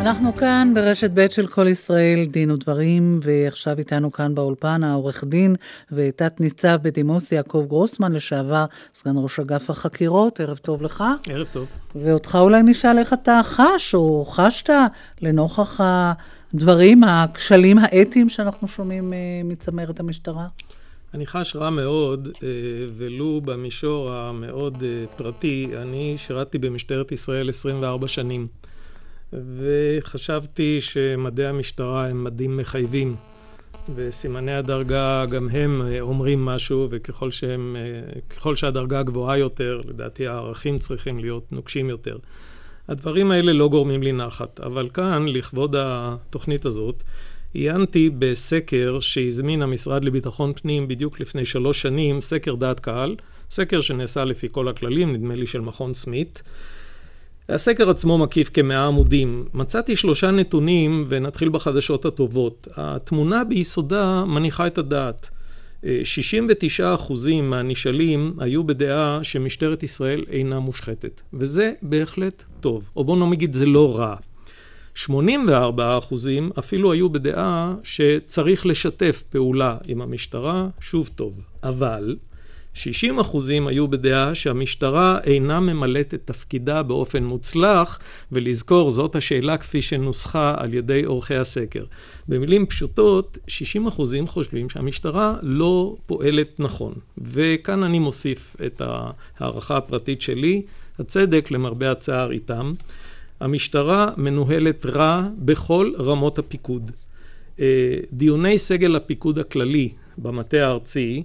אנחנו כאן ברשת ב' של כל ישראל, דין ודברים, ועכשיו איתנו כאן באולפן העורך דין ותת ניצב בדימוס יעקב גרוסמן, לשעבר סגן ראש אגף החקירות, ערב טוב לך. ערב טוב. ואותך אולי נשאל איך אתה חש או חשת לנוכח הדברים, הכשלים האתיים שאנחנו שומעים מצמרת המשטרה. אני חש רע מאוד, ולו במישור המאוד פרטי, אני שירתתי במשטרת ישראל 24 שנים. וחשבתי שמדעי המשטרה הם מדים מחייבים, וסימני הדרגה גם הם אומרים משהו, וככל שהם, שהדרגה גבוהה יותר, לדעתי הערכים צריכים להיות נוקשים יותר. הדברים האלה לא גורמים לי נחת, אבל כאן, לכבוד התוכנית הזאת, עיינתי בסקר שהזמין המשרד לביטחון פנים בדיוק לפני שלוש שנים, סקר דעת קהל, סקר שנעשה לפי כל הכללים, נדמה לי של מכון סמית. הסקר עצמו מקיף כמאה עמודים. מצאתי שלושה נתונים ונתחיל בחדשות הטובות. התמונה ביסודה מניחה את הדעת. 69% מהנשאלים היו בדעה שמשטרת ישראל אינה מושחתת, וזה בהחלט טוב, או בואו נגיד זה לא רע. 84% אפילו היו בדעה שצריך לשתף פעולה עם המשטרה, שוב טוב. אבל 60 אחוזים היו בדעה שהמשטרה אינה ממלאת את תפקידה באופן מוצלח, ולזכור, זאת השאלה כפי שנוסחה על ידי עורכי הסקר. במילים פשוטות, 60 אחוזים חושבים שהמשטרה לא פועלת נכון. וכאן אני מוסיף את ההערכה הפרטית שלי, הצדק למרבה הצער איתם. המשטרה מנוהלת רע בכל רמות הפיקוד. אה, דיוני סגל הפיקוד הכללי במטה הארצי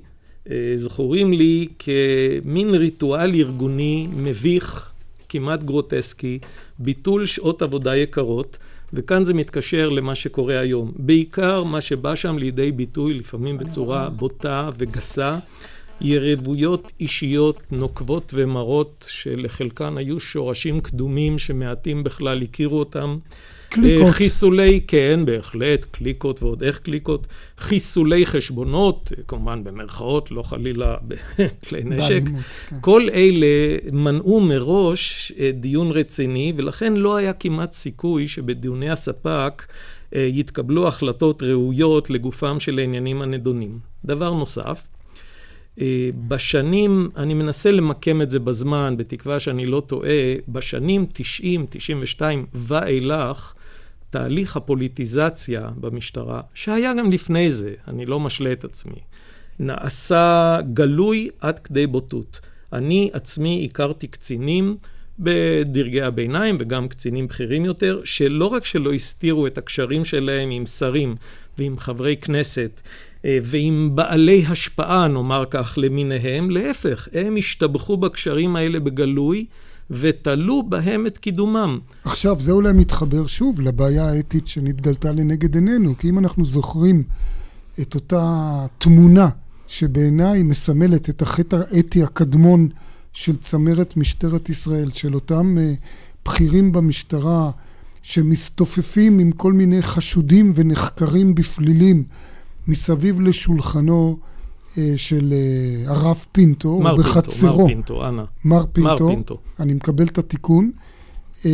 זכורים לי כמין ריטואל ארגוני מביך, כמעט גרוטסקי, ביטול שעות עבודה יקרות, וכאן זה מתקשר למה שקורה היום. בעיקר מה שבא שם לידי ביטוי, לפעמים בצורה בוטה וגסה, יריבויות אישיות נוקבות ומרות, שלחלקן היו שורשים קדומים שמעטים בכלל הכירו אותם. קליקות. אה, חיסולי, כן, בהחלט, קליקות ועוד איך קליקות. חיסולי חשבונות, כמובן במרכאות, לא חלילה בכלי נשק. באלימות, כן. כל אלה מנעו מראש אה, דיון רציני, ולכן לא היה כמעט סיכוי שבדיוני הספ"ק אה, יתקבלו החלטות ראויות לגופם של העניינים הנדונים. דבר נוסף, אה, בשנים, אני מנסה למקם את זה בזמן, בתקווה שאני לא טועה, בשנים 90, 92 ואילך, תהליך הפוליטיזציה במשטרה, שהיה גם לפני זה, אני לא משלה את עצמי, נעשה גלוי עד כדי בוטות. אני עצמי הכרתי קצינים בדרגי הביניים וגם קצינים בכירים יותר, שלא רק שלא הסתירו את הקשרים שלהם עם שרים ועם חברי כנסת, אה, ועם בעלי השפעה, נאמר כך, למיניהם, להפך, הם השתבחו בקשרים האלה בגלוי ותלו בהם את קידומם. עכשיו, זה אולי מתחבר שוב לבעיה האתית שנתגלתה לנגד עינינו, כי אם אנחנו זוכרים את אותה תמונה שבעיניי מסמלת את החטא האתי הקדמון של צמרת משטרת ישראל, של אותם uh, בכירים במשטרה שמסתופפים עם כל מיני חשודים ונחקרים בפלילים מסביב לשולחנו של uh, הרב פינטו, מר בחצרו. פינטו, מר פינטו, אנא. מר פינטו, מר פינטו. אני מקבל את התיקון. Uh, uh, uh,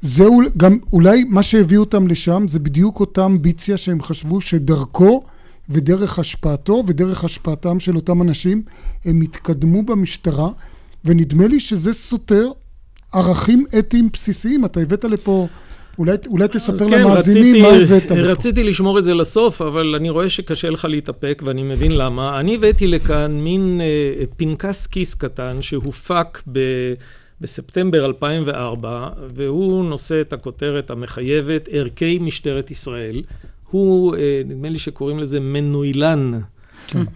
זה אול, גם אולי מה שהביא אותם לשם זה בדיוק אותה אמביציה שהם חשבו שדרכו ודרך השפעתו ודרך השפעתם של אותם אנשים הם התקדמו במשטרה ונדמה לי שזה סותר ערכים אתיים בסיסיים. אתה הבאת לפה, אולי, אולי תספר כן, למאזינים רציתי, מה הבאת. רציתי לשמור את זה לסוף, אבל אני רואה שקשה לך להתאפק ואני מבין למה. אני הבאתי לכאן מין אה, פנקס כיס קטן שהופק ב... בספטמבר 2004, והוא נושא את הכותרת המחייבת ערכי משטרת ישראל. הוא, אה, נדמה לי שקוראים לזה מנוילן.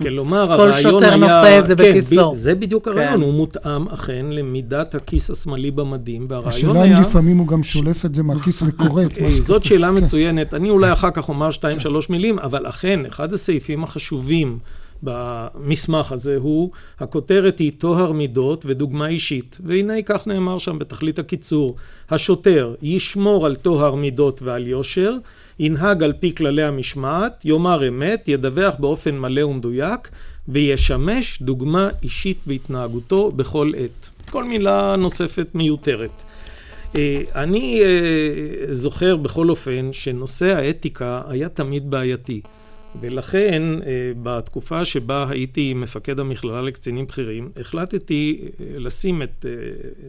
כלומר, כל הרעיון היה... שוטר נושא את זה כן, בכיסו. ב- זה בדיוק הרעיון, כן. הוא מותאם אכן למידת הכיס השמאלי במדים, והרעיון השאלה היה... אם לפעמים הוא גם שולף את זה מהכיס וקורא את מה אה, זאת שכתוב. שאלה כן. מצוינת. אני אולי אחר כך אומר שתיים, שלוש מילים, אבל אכן, אחד הסעיפים החשובים במסמך הזה הוא, הכותרת היא טוהר מידות ודוגמה אישית. והנה כך נאמר שם בתכלית הקיצור, השוטר ישמור על טוהר מידות ועל יושר, ינהג על פי כללי המשמעת, יאמר אמת, ידווח באופן מלא ומדויק, וישמש דוגמה אישית בהתנהגותו בכל עת. כל מילה נוספת מיותרת. אה, אני אה, זוכר בכל אופן שנושא האתיקה היה תמיד בעייתי. ולכן, אה, בתקופה שבה הייתי מפקד המכללה לקצינים בכירים, החלטתי אה, לשים את אה,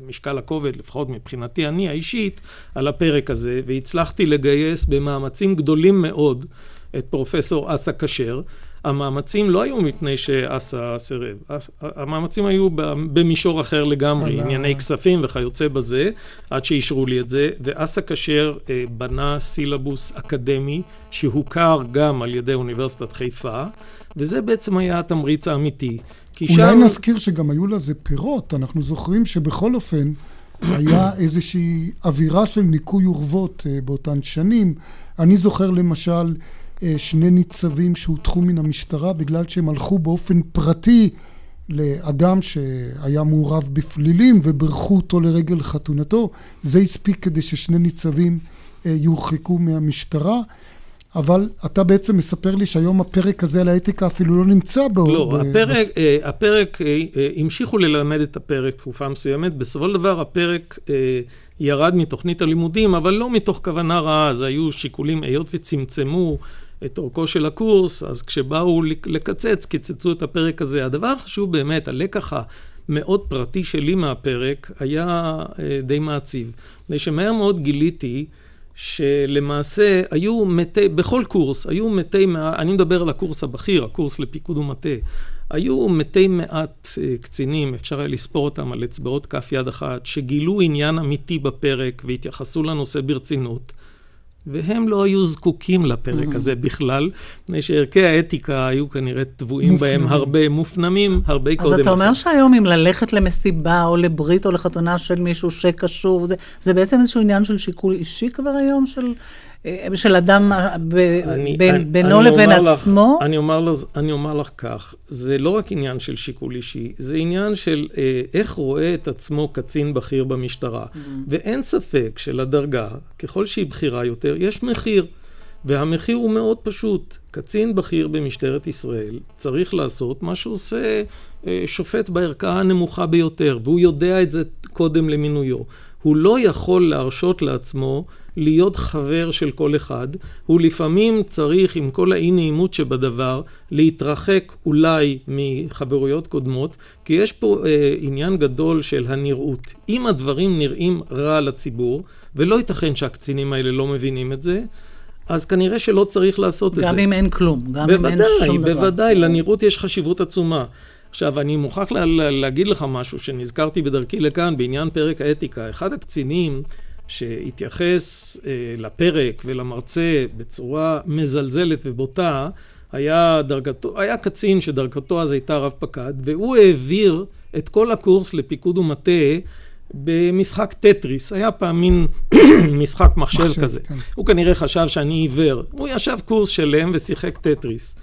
משקל הכובד, לפחות מבחינתי אני האישית, על הפרק הזה, והצלחתי לגייס במאמצים גדולים מאוד את פרופסור אסא כשר. המאמצים לא היו מפני שאסא סירב, המאמצים היו במישור אחר לגמרי, על ה- ענייני כספים וכיוצא בזה, עד שאישרו לי את זה, ואסא כשר אה, בנה סילבוס אקדמי שהוכר גם על ידי אוניברסיטת חיפה, וזה בעצם היה התמריץ האמיתי. אולי שם... נזכיר שגם היו לזה פירות, אנחנו זוכרים שבכל אופן היה איזושהי אווירה של ניקוי אורוות אה, באותן שנים. אני זוכר למשל שני ניצבים שהודחו מן המשטרה בגלל שהם הלכו באופן פרטי לאדם שהיה מעורב בפלילים ובירכו אותו לרגל חתונתו. זה הספיק כדי ששני ניצבים אה, יורחקו מהמשטרה. אבל אתה בעצם מספר לי שהיום הפרק הזה על האתיקה אפילו לא נמצא בו. לא, ב- הפרק, אה, הפרק, אה, אה, המשיכו ללמד את הפרק תקופה מסוימת, בסופו של דבר הפרק אה, ירד מתוכנית הלימודים, אבל לא מתוך כוונה רעה, זה היו שיקולים, היות וצמצמו את אורכו של הקורס, אז כשבאו לקצץ, קיצצו את הפרק הזה. הדבר החשוב באמת, הלקח המאוד פרטי שלי מהפרק, היה אה, די מעציב. מפני שמהר מאוד גיליתי שלמעשה היו מתי, בכל קורס, היו מתי, אני מדבר על הקורס הבכיר, הקורס לפיקוד ומטה, היו מתי מעט אה, קצינים, אפשר היה לספור אותם על אצבעות כף יד אחת, שגילו עניין אמיתי בפרק והתייחסו לנושא ברצינות. והם לא היו זקוקים לפרק mm-hmm. הזה בכלל, מפני שערכי האתיקה היו כנראה טבועים בהם הרבה, מופנמים הרבה קודם. אז אתה אומר שהיום אם ללכת למסיבה או לברית או לחתונה של מישהו שקשור, זה, זה בעצם איזשהו עניין של שיקול אישי כבר היום, של של אדם אה, אני, בין, אני, בינו אני לבין עצמו? לך, אני, אומר, אני אומר לך כך, זה לא רק עניין של שיקול אישי, זה עניין של אה, איך רואה את עצמו קצין בכיר במשטרה. Mm-hmm. ואין ספק שלדרגה, ככל שהיא בכירה יותר, יש מחיר. והמחיר הוא מאוד פשוט. קצין בכיר במשטרת ישראל צריך לעשות מה שעושה אה, שופט בערכאה הנמוכה ביותר, והוא יודע את זה קודם למינויו. הוא לא יכול להרשות לעצמו להיות חבר של כל אחד, הוא לפעמים צריך, עם כל האי נעימות שבדבר, להתרחק אולי מחברויות קודמות, כי יש פה אה, עניין גדול של הנראות. אם הדברים נראים רע לציבור, ולא ייתכן שהקצינים האלה לא מבינים את זה, אז כנראה שלא צריך לעשות את זה. גם אם אין כלום, גם בוודאי, אם אין שום דבר. בוודאי, בוודאי, לנראות יש חשיבות עצומה. עכשיו, אני מוכרח לה, לה, להגיד לך משהו שנזכרתי בדרכי לכאן בעניין פרק האתיקה. אחד הקצינים שהתייחס אה, לפרק ולמרצה בצורה מזלזלת ובוטה, היה, דרגתו, היה קצין שדרגתו אז הייתה רב פקד, והוא העביר את כל הקורס לפיקוד ומטה במשחק טטריס. היה פעם מין משחק מחשב, מחשב כזה. כן. הוא כנראה חשב שאני עיוור. הוא ישב קורס שלם ושיחק טטריס.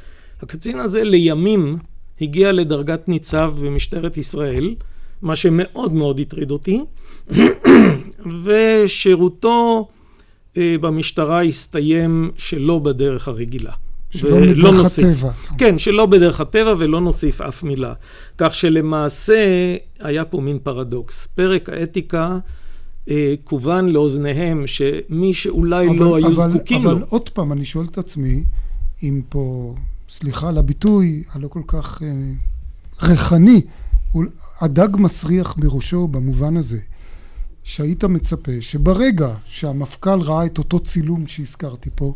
הקצין הזה לימים הגיע לדרגת ניצב במשטרת ישראל, מה שמאוד מאוד הטריד אותי, ושירותו אה, במשטרה הסתיים שלא בדרך הרגילה. שלא בדרך הטבע. כן, שלא בדרך הטבע ולא נוסיף אף מילה. כך שלמעשה היה פה מין פרדוקס. פרק האתיקה אה, כוון לאוזניהם שמי שאולי אבל, לא היו אבל, זקוקים אבל לו. אבל עוד פעם, אני שואל את עצמי, אם פה סליחה על הביטוי הלא כל כך אה, ריחני, הדג מסריח מראשו במובן הזה, שהיית מצפה שברגע שהמפכ"ל ראה את אותו צילום שהזכרתי פה,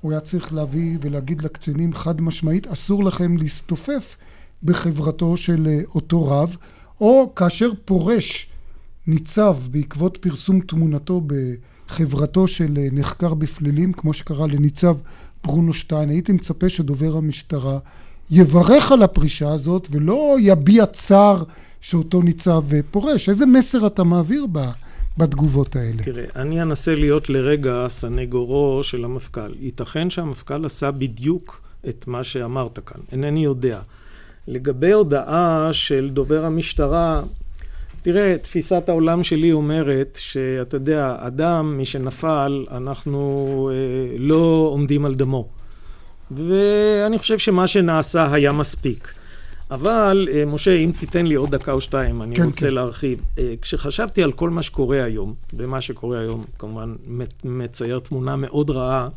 הוא היה צריך להביא ולהגיד לקצינים חד משמעית, אסור לכם להסתופף בחברתו של אה, אותו רב, או כאשר פורש ניצב בעקבות פרסום תמונתו בחברתו של אה, נחקר בפלילים, כמו שקרה לניצב ברונו שטיין, הייתי מצפה שדובר המשטרה יברך על הפרישה הזאת ולא יביע צער שאותו ניצב פורש. איזה מסר אתה מעביר בתגובות האלה? תראה, אני אנסה להיות לרגע סנגורו של המפכ"ל. ייתכן שהמפכ"ל עשה בדיוק את מה שאמרת כאן, אינני יודע. לגבי הודעה של דובר המשטרה, תראה, תפיסת העולם שלי אומרת שאתה יודע, אדם, מי שנפל, אנחנו אה, לא עומדים על דמו. ואני חושב שמה שנעשה היה מספיק. אבל, אה, משה, אם תיתן לי עוד דקה או שתיים, אני כן, רוצה כן. להרחיב. אה, כשחשבתי על כל מה שקורה היום, ומה שקורה היום כמובן מצייר תמונה מאוד רעה,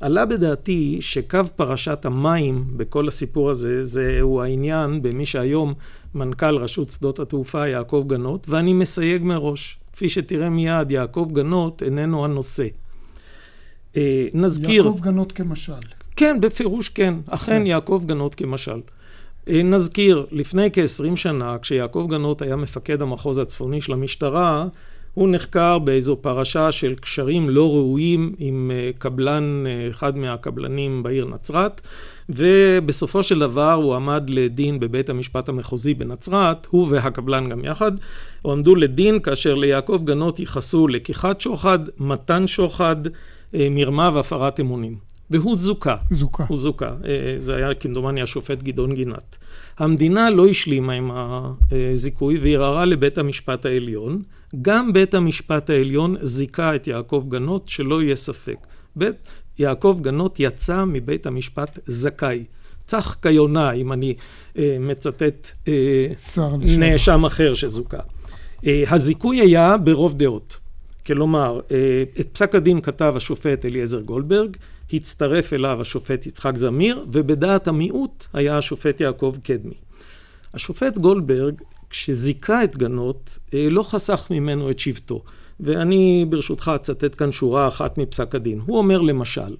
עלה בדעתי שקו פרשת המים בכל הסיפור הזה, זהו העניין במי שהיום מנכ"ל רשות שדות התעופה יעקב גנות, ואני מסייג מראש. כפי שתראה מיד, יעקב גנות איננו הנושא. אה, נזכיר... יעקב גנות כמשל. כן, בפירוש כן. אכן כן. יעקב גנות כמשל. אה, נזכיר, לפני כ-20 שנה, כשיעקב גנות היה מפקד המחוז הצפוני של המשטרה, הוא נחקר באיזו פרשה של קשרים לא ראויים עם אה, קבלן, אה, אחד מהקבלנים בעיר נצרת, ובסופו של דבר הוא עמד לדין בבית המשפט המחוזי בנצרת, הוא והקבלן גם יחד, הועמדו לדין כאשר ליעקב גנות ייחסו לקיחת שוחד, מתן שוחד, מרמה והפרת אמונים. והוא זוכה. זוכה. הוא זוכה. זה היה כמדומני השופט גדעון גינת. המדינה לא השלימה עם הזיכוי וערערה לבית המשפט העליון. גם בית המשפט העליון זיכה את יעקב גנות, שלא יהיה ספק. בית יעקב גנות יצא מבית המשפט זכאי. צח כיונה, אם אני אה, מצטט אה, נאשם אחר שזוכה. אה, הזיכוי היה ברוב דעות. כלומר, את פסק הדין כתב השופט אליעזר גולדברג, הצטרף אליו השופט יצחק זמיר, ובדעת המיעוט היה השופט יעקב קדמי. השופט גולדברג, כשזיכה את גנות, לא חסך ממנו את שבטו. ואני ברשותך אצטט כאן שורה אחת מפסק הדין. הוא אומר למשל,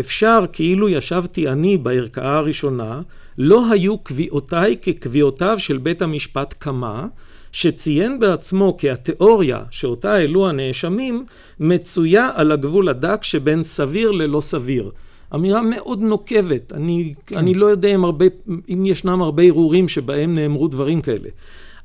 אפשר כאילו ישבתי אני בערכאה הראשונה, לא היו קביעותיי כקביעותיו של בית המשפט קמא, שציין בעצמו כי התיאוריה שאותה העלו הנאשמים מצויה על הגבול הדק שבין סביר ללא סביר. אמירה מאוד נוקבת, אני, כן. אני לא יודע אם, הרבה, אם ישנם הרבה ערעורים שבהם נאמרו דברים כאלה.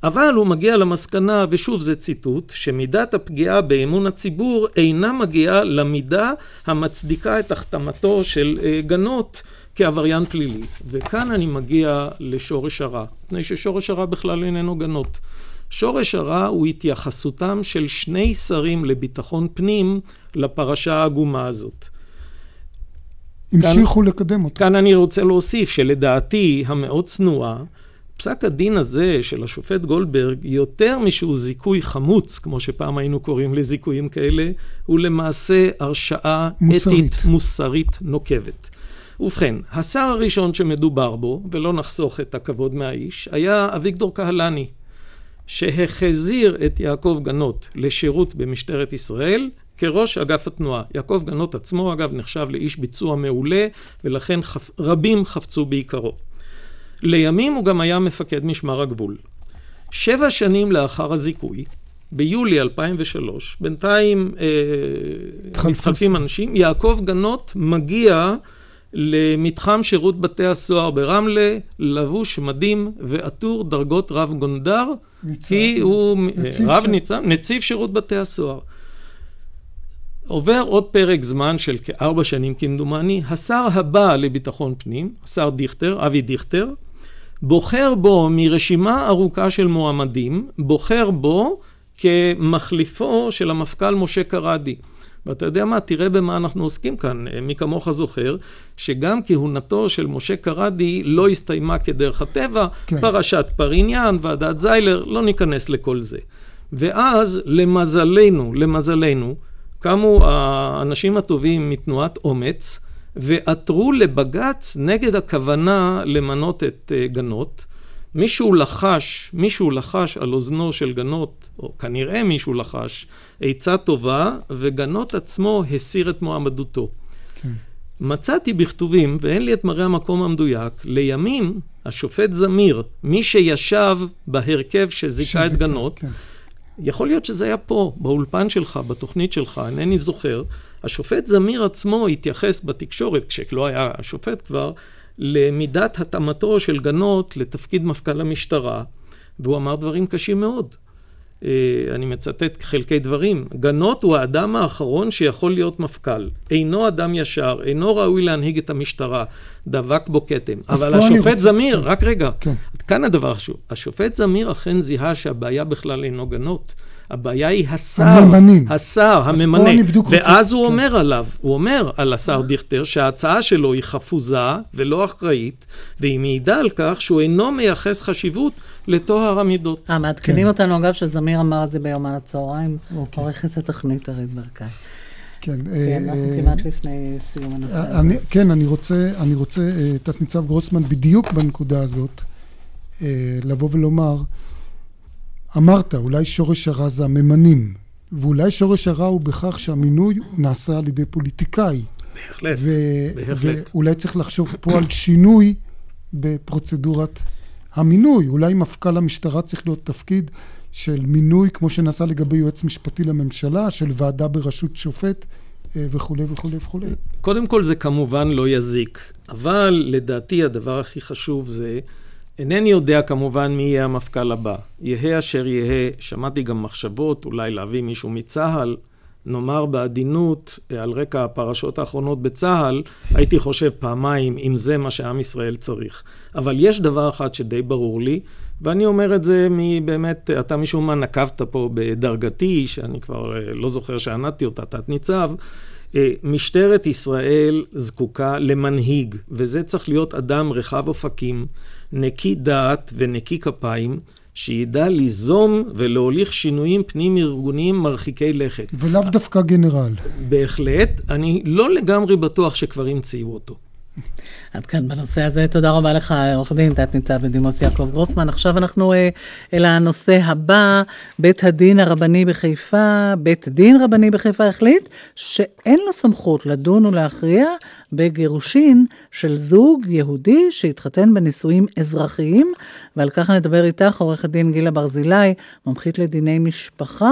אבל הוא מגיע למסקנה, ושוב זה ציטוט, שמידת הפגיעה באמון הציבור אינה מגיעה למידה המצדיקה את החתמתו של גנות כעבריין פלילי. וכאן אני מגיע לשורש הרע, מפני ששורש הרע בכלל איננו גנות. שורש הרע הוא התייחסותם של שני שרים לביטחון פנים לפרשה העגומה הזאת. המשיכו לקדם אותה. כאן אני רוצה להוסיף שלדעתי המאוד צנועה, פסק הדין הזה של השופט גולדברג, יותר משהוא זיכוי חמוץ, כמו שפעם היינו קוראים לזיכויים כאלה, הוא למעשה הרשעה מוסרית. אתית מוסרית נוקבת. ובכן, השר הראשון שמדובר בו, ולא נחסוך את הכבוד מהאיש, היה אביגדור קהלני, שהחזיר את יעקב גנות לשירות במשטרת ישראל כראש אגף התנועה. יעקב גנות עצמו, אגב, נחשב לאיש ביצוע מעולה, ולכן חפ... רבים חפצו בעיקרו. לימים הוא גם היה מפקד משמר הגבול. שבע שנים לאחר הזיכוי, ביולי 2003, בינתיים אה, מתחלפים אנשים, יעקב גנות מגיע למתחם שירות בתי הסוהר ברמלה, לבוש מדים ועטור דרגות רב גונדר, ניצב, כי הוא רב ש... ניצב, נציב שירות בתי הסוהר. עובר עוד פרק זמן של כארבע שנים כמדומני, השר הבא לביטחון פנים, השר דיכטר, אבי דיכטר, בוחר בו מרשימה ארוכה של מועמדים, בוחר בו כמחליפו של המפכ"ל משה קרדי. ואתה יודע מה, תראה במה אנחנו עוסקים כאן. מי כמוך זוכר שגם כהונתו של משה קרדי לא הסתיימה כדרך הטבע, כן. פרשת פריניאן, ועדת זיילר, לא ניכנס לכל זה. ואז למזלנו, למזלנו, קמו האנשים הטובים מתנועת אומץ, ועתרו לבג"ץ נגד הכוונה למנות את אה, גנות. מישהו לחש, מישהו לחש על אוזנו של גנות, או כנראה מישהו לחש, עצה טובה, וגנות עצמו הסיר את מועמדותו. כן. מצאתי בכתובים, ואין לי את מראה המקום המדויק, לימים השופט זמיר, מי שישב בהרכב שזיכה את גנות, כן. יכול להיות שזה היה פה, באולפן שלך, בתוכנית שלך, אינני זוכר. השופט זמיר עצמו התייחס בתקשורת, כשלא היה השופט כבר, למידת התאמתו של גנות לתפקיד מפכ"ל המשטרה, והוא אמר דברים קשים מאוד. אה, אני מצטט חלקי דברים. גנות הוא האדם האחרון שיכול להיות מפכ"ל. אינו אדם ישר, אינו ראוי להנהיג את המשטרה, דבק בו כתם. אבל השופט רוצה... זמיר, כן. רק רגע, כן. כאן הדבר החשוב. השופט זמיר אכן זיהה שהבעיה בכלל אינו גנות. הבעיה היא השר, הממנים. השר, הממנה. ואז רוצה... הוא כן. אומר עליו, הוא אומר על השר דיכטר שההצעה שלו היא חפוזה ולא אחראית, והיא מעידה על כך שהוא אינו מייחס חשיבות לטוהר המידות. אה, מעדכנים כן. אותנו אגב שזמיר אמר את זה ביומן הצהריים, אוקיי. עורכת התוכנית ארית ברקאי. כן, כן, אנחנו אה, כמעט לפני סיום הנושא הזה. כן, אני רוצה, אני רוצה, אה, תת-ניצב גרוסמן, בדיוק בנקודה הזאת, אה, לבוא ולומר, אמרת, אולי שורש הרע זה הממנים, ואולי שורש הרע הוא בכך שהמינוי נעשה על ידי פוליטיקאי. בהחלט, ו- בהחלט. ואולי צריך לחשוב פה על שינוי בפרוצדורת המינוי. אולי מפכ"ל המשטרה צריך להיות תפקיד של מינוי, כמו שנעשה לגבי יועץ משפטי לממשלה, של ועדה בראשות שופט. אה, וכולי וכולי וכולי. קודם כל זה כמובן לא יזיק, אבל לדעתי הדבר הכי חשוב זה אינני יודע כמובן מי יהיה המפכ"ל הבא. יהא אשר יהא, שמעתי גם מחשבות, אולי להביא מישהו מצה"ל, נאמר בעדינות, על רקע הפרשות האחרונות בצה"ל, הייתי חושב פעמיים אם זה מה שעם ישראל צריך. אבל יש דבר אחד שדי ברור לי, ואני אומר את זה מבאמת, אתה משום מה נקבת פה בדרגתי, שאני כבר אה, לא זוכר שענדתי אותה, תת-ניצב. אה, משטרת ישראל זקוקה למנהיג, וזה צריך להיות אדם רחב אופקים, נקי דעת ונקי כפיים, שידע ליזום ולהוליך שינויים פנים-ארגוניים מרחיקי לכת. ולאו דווקא גנרל. בהחלט. אני לא לגמרי בטוח שכבר המציאו אותו. עד כאן בנושא הזה. תודה רבה לך, עורך דין, תת-ניצב בדימוס יעקב גרוסמן. עכשיו אנחנו אה, אל הנושא הבא. בית הדין הרבני בחיפה, בית דין רבני בחיפה החליט שאין לו סמכות לדון ולהכריע בגירושין של זוג יהודי שהתחתן בנישואים אזרחיים, ועל כך נדבר איתך, עורכת דין גילה ברזילי, מומחית לדיני משפחה,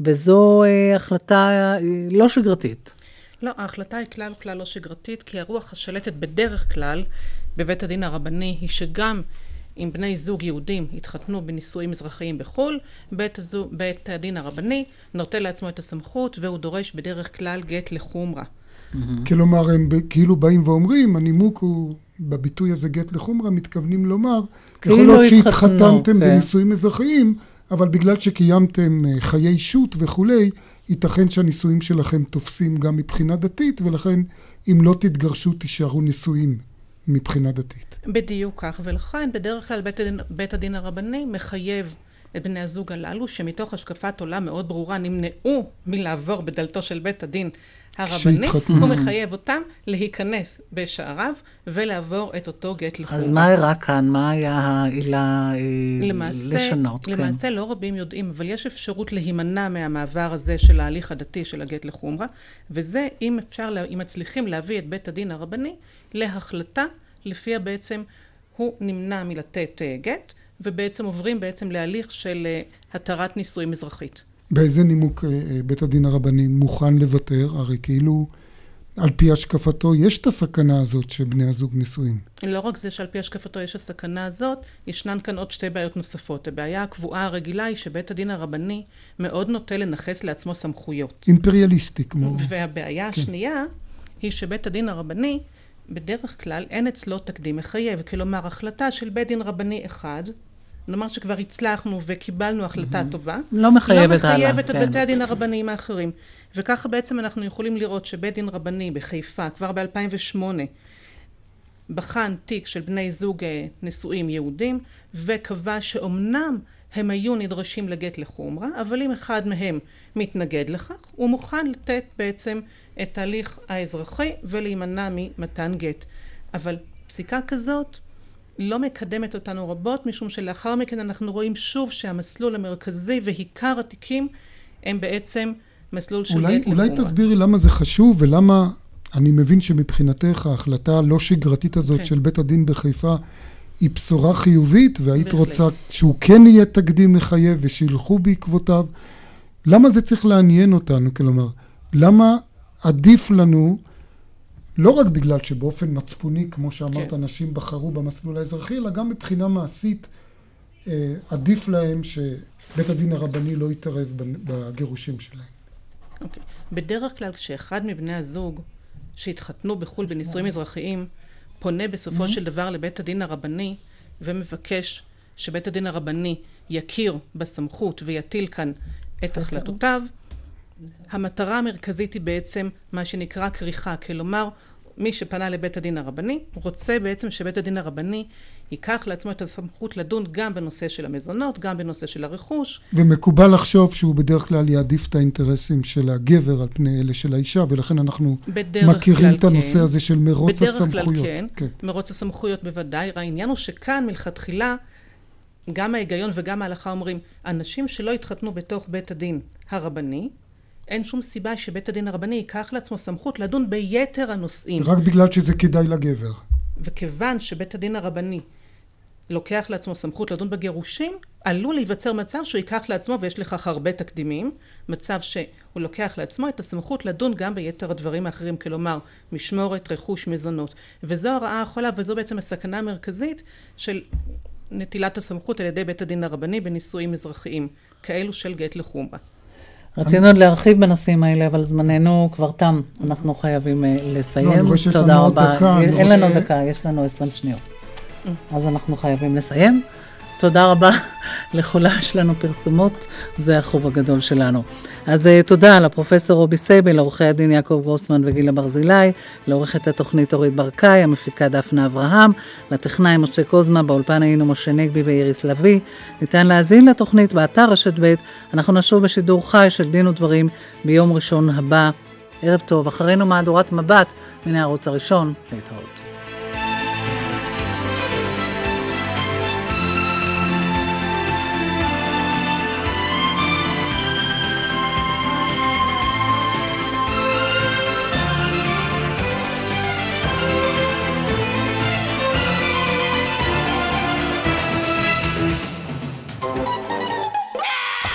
וזו אה, החלטה אה, לא שגרתית. לא, ההחלטה היא כלל וכלל לא שגרתית, כי הרוח השלטת בדרך כלל בבית הדין הרבני היא שגם אם בני זוג יהודים התחתנו בנישואים אזרחיים בחו"ל, בית, הזו, בית הדין הרבני נוטל לעצמו את הסמכות והוא דורש בדרך כלל גט לחומרה. כלומר, הם כאילו באים ואומרים, הנימוק הוא, בביטוי הזה גט לחומרה, מתכוונים לומר, יכול כאילו להיות התחתנו, שהתחתנתם כן. בנישואים אזרחיים, אבל בגלל שקיימתם אה, חיי שות וכולי, ייתכן שהנישואים שלכם תופסים גם מבחינה דתית, ולכן אם לא תתגרשו תישארו נישואים מבחינה דתית. בדיוק כך, ולכן בדרך כלל בית הדין, בית הדין הרבני מחייב את בני הזוג הללו, שמתוך השקפת עולם מאוד ברורה נמנעו מלעבור בדלתו של בית הדין הרבני. הוא מחייב אותם להיכנס בשעריו ולעבור את אותו גט לחומרה. אז מה אירע כאן? מה היה העילה אה, למעשה, לשנות? כן. למעשה לא רבים יודעים, אבל יש אפשרות להימנע מהמעבר הזה של ההליך הדתי של הגט לחומרה, וזה אם אפשר, אם מצליחים להביא את בית הדין הרבני להחלטה לפיה בעצם הוא נמנע מלתת אה, גט, ובעצם עוברים בעצם להליך של אה, התרת נישואים אזרחית. באיזה נימוק אה, אה, בית הדין הרבני מוכן לוותר? הרי כאילו, על פי השקפתו, יש את הסכנה הזאת שבני הזוג נשואים. לא רק זה שעל פי השקפתו יש הסכנה הזאת, ישנן כאן עוד שתי בעיות נוספות. הבעיה הקבועה הרגילה היא שבית הדין הרבני מאוד נוטה לנכס לעצמו סמכויות. אימפריאליסטי כמו... והבעיה כן. השנייה היא שבית הדין הרבני, בדרך כלל אין אצלו תקדים מחייב. כלומר, החלטה של בית דין רבני אחד, נאמר שכבר הצלחנו וקיבלנו החלטה טובה, לא מחייבת לא הלאה, מחייבת את כן. בתי הדין הרבניים האחרים. וככה בעצם אנחנו יכולים לראות שבית דין רבני בחיפה, כבר ב-2008, בחן תיק של בני זוג אה, נשואים יהודים, וקבע שאומנם הם היו נדרשים לגט לחומרה, אבל אם אחד מהם מתנגד לכך, הוא מוכן לתת בעצם את ההליך האזרחי ולהימנע ממתן גט. אבל פסיקה כזאת לא מקדמת אותנו רבות, משום שלאחר מכן אנחנו רואים שוב שהמסלול המרכזי ועיקר התיקים הם בעצם מסלול של אולי, גט לחומרה. אולי תסבירי למה זה חשוב ולמה אני מבין שמבחינתך ההחלטה הלא שגרתית הזאת כן. של בית הדין בחיפה היא בשורה חיובית והיית בהחלט. רוצה שהוא כן יהיה תקדים מחייב ושילכו בעקבותיו. למה זה צריך לעניין אותנו? כלומר, למה עדיף לנו, לא רק בגלל שבאופן מצפוני, כמו שאמרת, כן. אנשים בחרו במסלול האזרחי, אלא גם מבחינה מעשית, אה, עדיף להם שבית הדין הרבני לא יתערב בגירושים שלהם. אוקיי. בדרך כלל כשאחד מבני הזוג שהתחתנו בחו"ל בנישואים אזרחיים, פונה בסופו של דבר לבית הדין הרבני ומבקש שבית הדין הרבני יכיר בסמכות ויטיל כאן את החלטותיו, המטרה המרכזית היא בעצם מה שנקרא כריכה, כלומר מי שפנה לבית הדין הרבני רוצה בעצם שבית הדין הרבני ייקח לעצמו את הסמכות לדון גם בנושא של המזונות, גם בנושא של הרכוש, ומקובל לחשוב שהוא בדרך כלל יעדיף את האינטרסים של הגבר על פני אלה של האישה, ולכן אנחנו בדרך מכירים את הנושא כן. הזה של מרוץ בדרך הסמכויות. כלל כן, כן, מרוץ הסמכויות בוודאי. העניין הוא שכאן מלכתחילה, גם ההיגיון וגם ההלכה אומרים, אנשים שלא התחתנו בתוך בית הדין הרבני, אין שום סיבה שבית הדין הרבני ייקח לעצמו סמכות לדון ביתר הנושאים. רק בגלל שזה כדאי לגבר. וכיוון שבית הדין הרבני לוקח לעצמו סמכות לדון בגירושים, עלול להיווצר מצב שהוא ייקח לעצמו, ויש לכך הרבה תקדימים, מצב שהוא לוקח לעצמו את הסמכות לדון גם ביתר הדברים האחרים, כלומר משמורת, רכוש, מזונות. וזו הרעה החולה, וזו בעצם הסכנה המרכזית של נטילת הסמכות על ידי בית הדין הרבני בנישואים אזרחיים, כאלו של גט לחומרה. רצינו עוד להרחיב בנושאים האלה, אבל זמננו כבר תם. אנחנו חייבים אה, לסיים. לא, תודה לנו רבה. דקה, אין לנו רוצה- דקה, יש לנו 20 שניות. אז אנחנו חייבים לסיים. תודה רבה לכולה יש לנו פרסומות, זה החוב הגדול שלנו. אז uh, תודה לפרופסור רובי סייבל, לעורכי הדין יעקב גרוסמן וגילה ברזילי, לעורכת התוכנית אורית ברקאי, המפיקה דפנה אברהם, לטכנאי משה קוזמה, באולפן היינו משה נגבי ואיריס לביא. ניתן להאזין לתוכנית באתר רשת ב', אנחנו נשוב בשידור חי של דין ודברים ביום ראשון הבא. ערב טוב, אחרינו מהדורת מבט מן הערוץ הראשון, להתראות.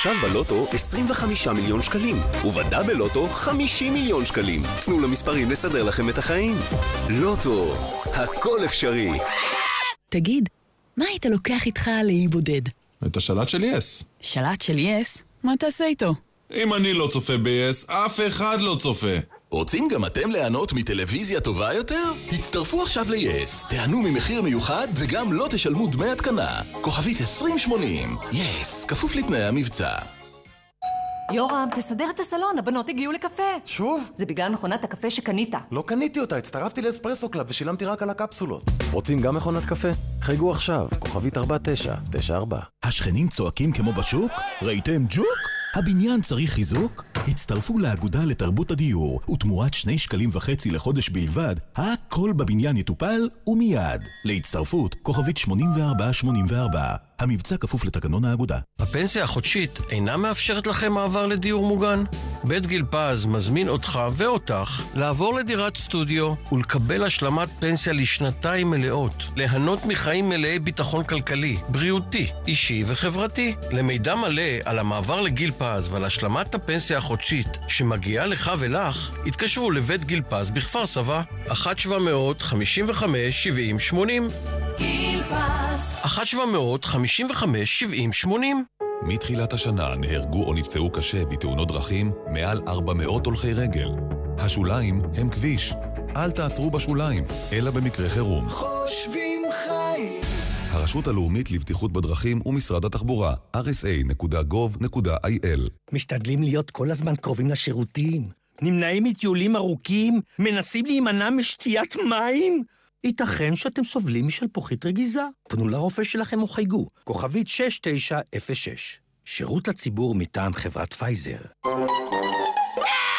עכשיו בלוטו 25 מיליון שקלים, ובדאבל לוטו 50 מיליון שקלים. תנו למספרים לסדר לכם את החיים. לוטו, הכל אפשרי. תגיד, מה היית לוקח איתך לאי בודד? את השלט של יס. שלט של יס? מה תעשה איתו? אם אני לא צופה ב-yes, אף אחד לא צופה. רוצים גם אתם ליהנות מטלוויזיה טובה יותר? הצטרפו עכשיו ל-yes, תיהנו ממחיר מיוחד וגם לא תשלמו דמי התקנה. כוכבית 2080, yes, כפוף לתנאי המבצע. יורם, תסדר את הסלון, הבנות הגיעו לקפה. שוב? זה בגלל מכונת הקפה שקנית. לא קניתי אותה, הצטרפתי לאספרסו קלאב ושילמתי רק על הקפסולות. רוצים גם מכונת קפה? חייגו עכשיו, כוכבית 4994. השכנים צועקים כמו בשוק? ראיתם ג'וק? הבניין צריך חיזוק? הצטרפו לאגודה לתרבות הדיור, ותמורת שני שקלים וחצי לחודש בלבד, הכל בבניין יטופל ומיד. להצטרפות, כוכבית 8484. המבצע כפוף לתקנון האגודה. הפנסיה החודשית אינה מאפשרת לכם מעבר לדיור מוגן? בית גיל פז מזמין אותך ואותך לעבור לדירת סטודיו ולקבל השלמת פנסיה לשנתיים מלאות. ליהנות מחיים מלאי ביטחון כלכלי, בריאותי, אישי וחברתי. למידע מלא על המעבר לגיל פז ועל השלמת הפנסיה החודשית שמגיעה לך ולך, התקשרו לבית גיל פז בכפר סבא, 1-755-70-80. גיל פז 1-755-70-80 מתחילת השנה נהרגו או נפצעו קשה בתאונות דרכים מעל 400 הולכי רגל. השוליים הם כביש. אל תעצרו בשוליים, אלא במקרה חירום. חושבים חיים. הרשות הלאומית לבטיחות בדרכים ומשרד התחבורה, rsa.gov.il משתדלים להיות כל הזמן קרובים לשירותים. נמנעים מטיולים ארוכים, מנסים להימנע משתיית מים. ייתכן שאתם סובלים משלפוחית רגיזה. פנו לרופא שלכם או חייגו, כוכבית 6906. שירות לציבור מטעם חברת פייזר.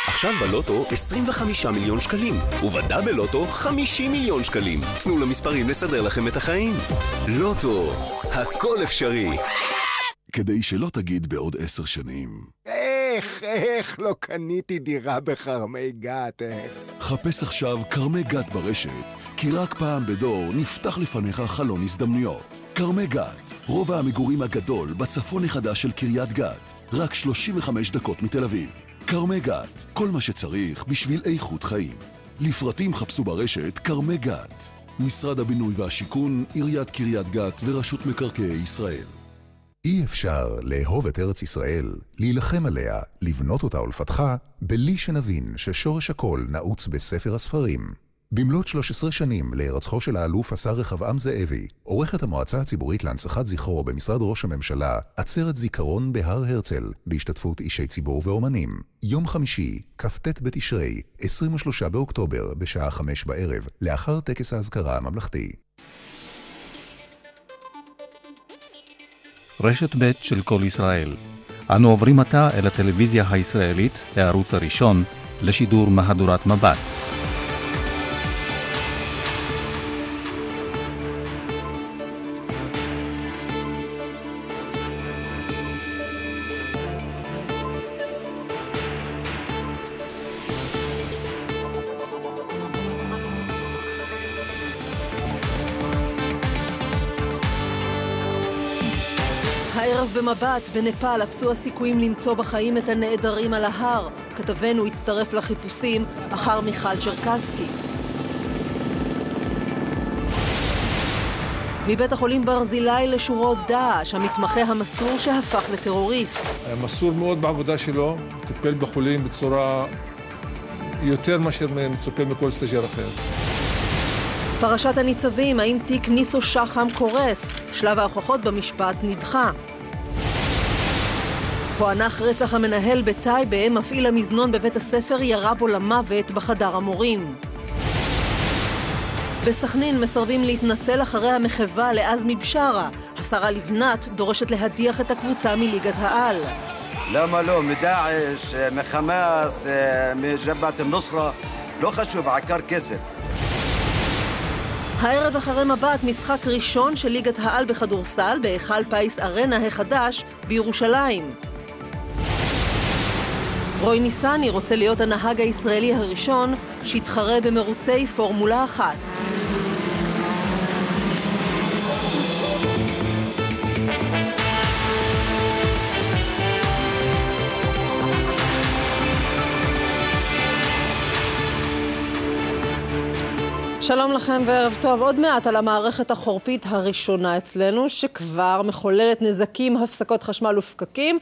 עכשיו בלוטו 25 מיליון שקלים, ובדאבל לוטו 50 מיליון שקלים. תנו למספרים לסדר לכם את החיים. לוטו, הכל אפשרי. כדי שלא תגיד בעוד עשר שנים. איך, איך לא קניתי דירה בכרמי גת, איך? חפש עכשיו כרמי גת ברשת, כי רק פעם בדור נפתח לפניך חלון הזדמנויות. כרמי גת, רובע המגורים הגדול בצפון החדש של קריית גת, רק 35 דקות מתל אביב. כרמי גת, כל מה שצריך בשביל איכות חיים. לפרטים חפשו ברשת כרמי גת. משרד הבינוי והשיכון, עיריית קריית גת ורשות מקרקעי ישראל. אי אפשר לאהוב את ארץ ישראל, להילחם עליה, לבנות אותה ולפתחה, בלי שנבין ששורש הכל נעוץ בספר הספרים. במלאת 13 שנים להירצחו של האלוף השר רחבעם זאבי, עורכת המועצה הציבורית להנצחת זכרו במשרד ראש הממשלה, עצרת זיכרון בהר הרצל, בהשתתפות אישי ציבור ואומנים. יום חמישי, כ"ט בתשרי, 23 באוקטובר, בשעה 5 בערב, לאחר טקס האזכרה הממלכתי. רשת ב' של כל ישראל. אנו עוברים עתה אל הטלוויזיה הישראלית, הערוץ הראשון, לשידור מהדורת מבט. הערב במבט, בנפאל אפסו הסיכויים למצוא בחיים את הנעדרים על ההר. כתבנו הצטרף לחיפושים אחר מיכל צ'רקסקי. מבית החולים ברזילי לשורות דאעש, המתמחה המסור שהפך לטרוריסט. היה מסור מאוד בעבודה שלו, טיפל בחולים בצורה יותר מאשר מצופה מכל סטאז'ר אחר. פרשת הניצבים, האם תיק ניסו שחם קורס? שלב ההוכחות במשפט נדחה. פוענח רצח המנהל בטייבה, מפעיל המזנון בבית הספר ירה בו למוות בחדר המורים. בסכנין מסרבים להתנצל אחרי המחווה לעזמי בשארה. השרה לבנת דורשת להדיח את הקבוצה מליגת העל. למה לא? מדאעש, מחמאס, מג'בעת א-נוסרה, לא חשוב, עקר כסף. הערב אחרי מבט משחק ראשון של ליגת העל בכדורסל בהיכל פיס ארנה החדש בירושלים. רוי ניסני רוצה להיות הנהג הישראלי הראשון שיתחרה במרוצי פורמולה אחת. שלום לכם וערב טוב. עוד מעט על המערכת החורפית הראשונה אצלנו, שכבר מחוללת נזקים, הפסקות חשמל ופקקים.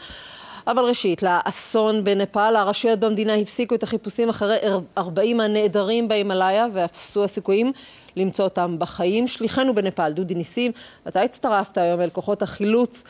אבל ראשית, לאסון בנפאל, הרשויות במדינה הפסיקו את החיפושים אחרי 40 הנעדרים בהימאליה ואפסו הסיכויים למצוא אותם בחיים. שליחנו בנפאל, דודי ניסים, אתה הצטרפת היום אל כוחות החילוץ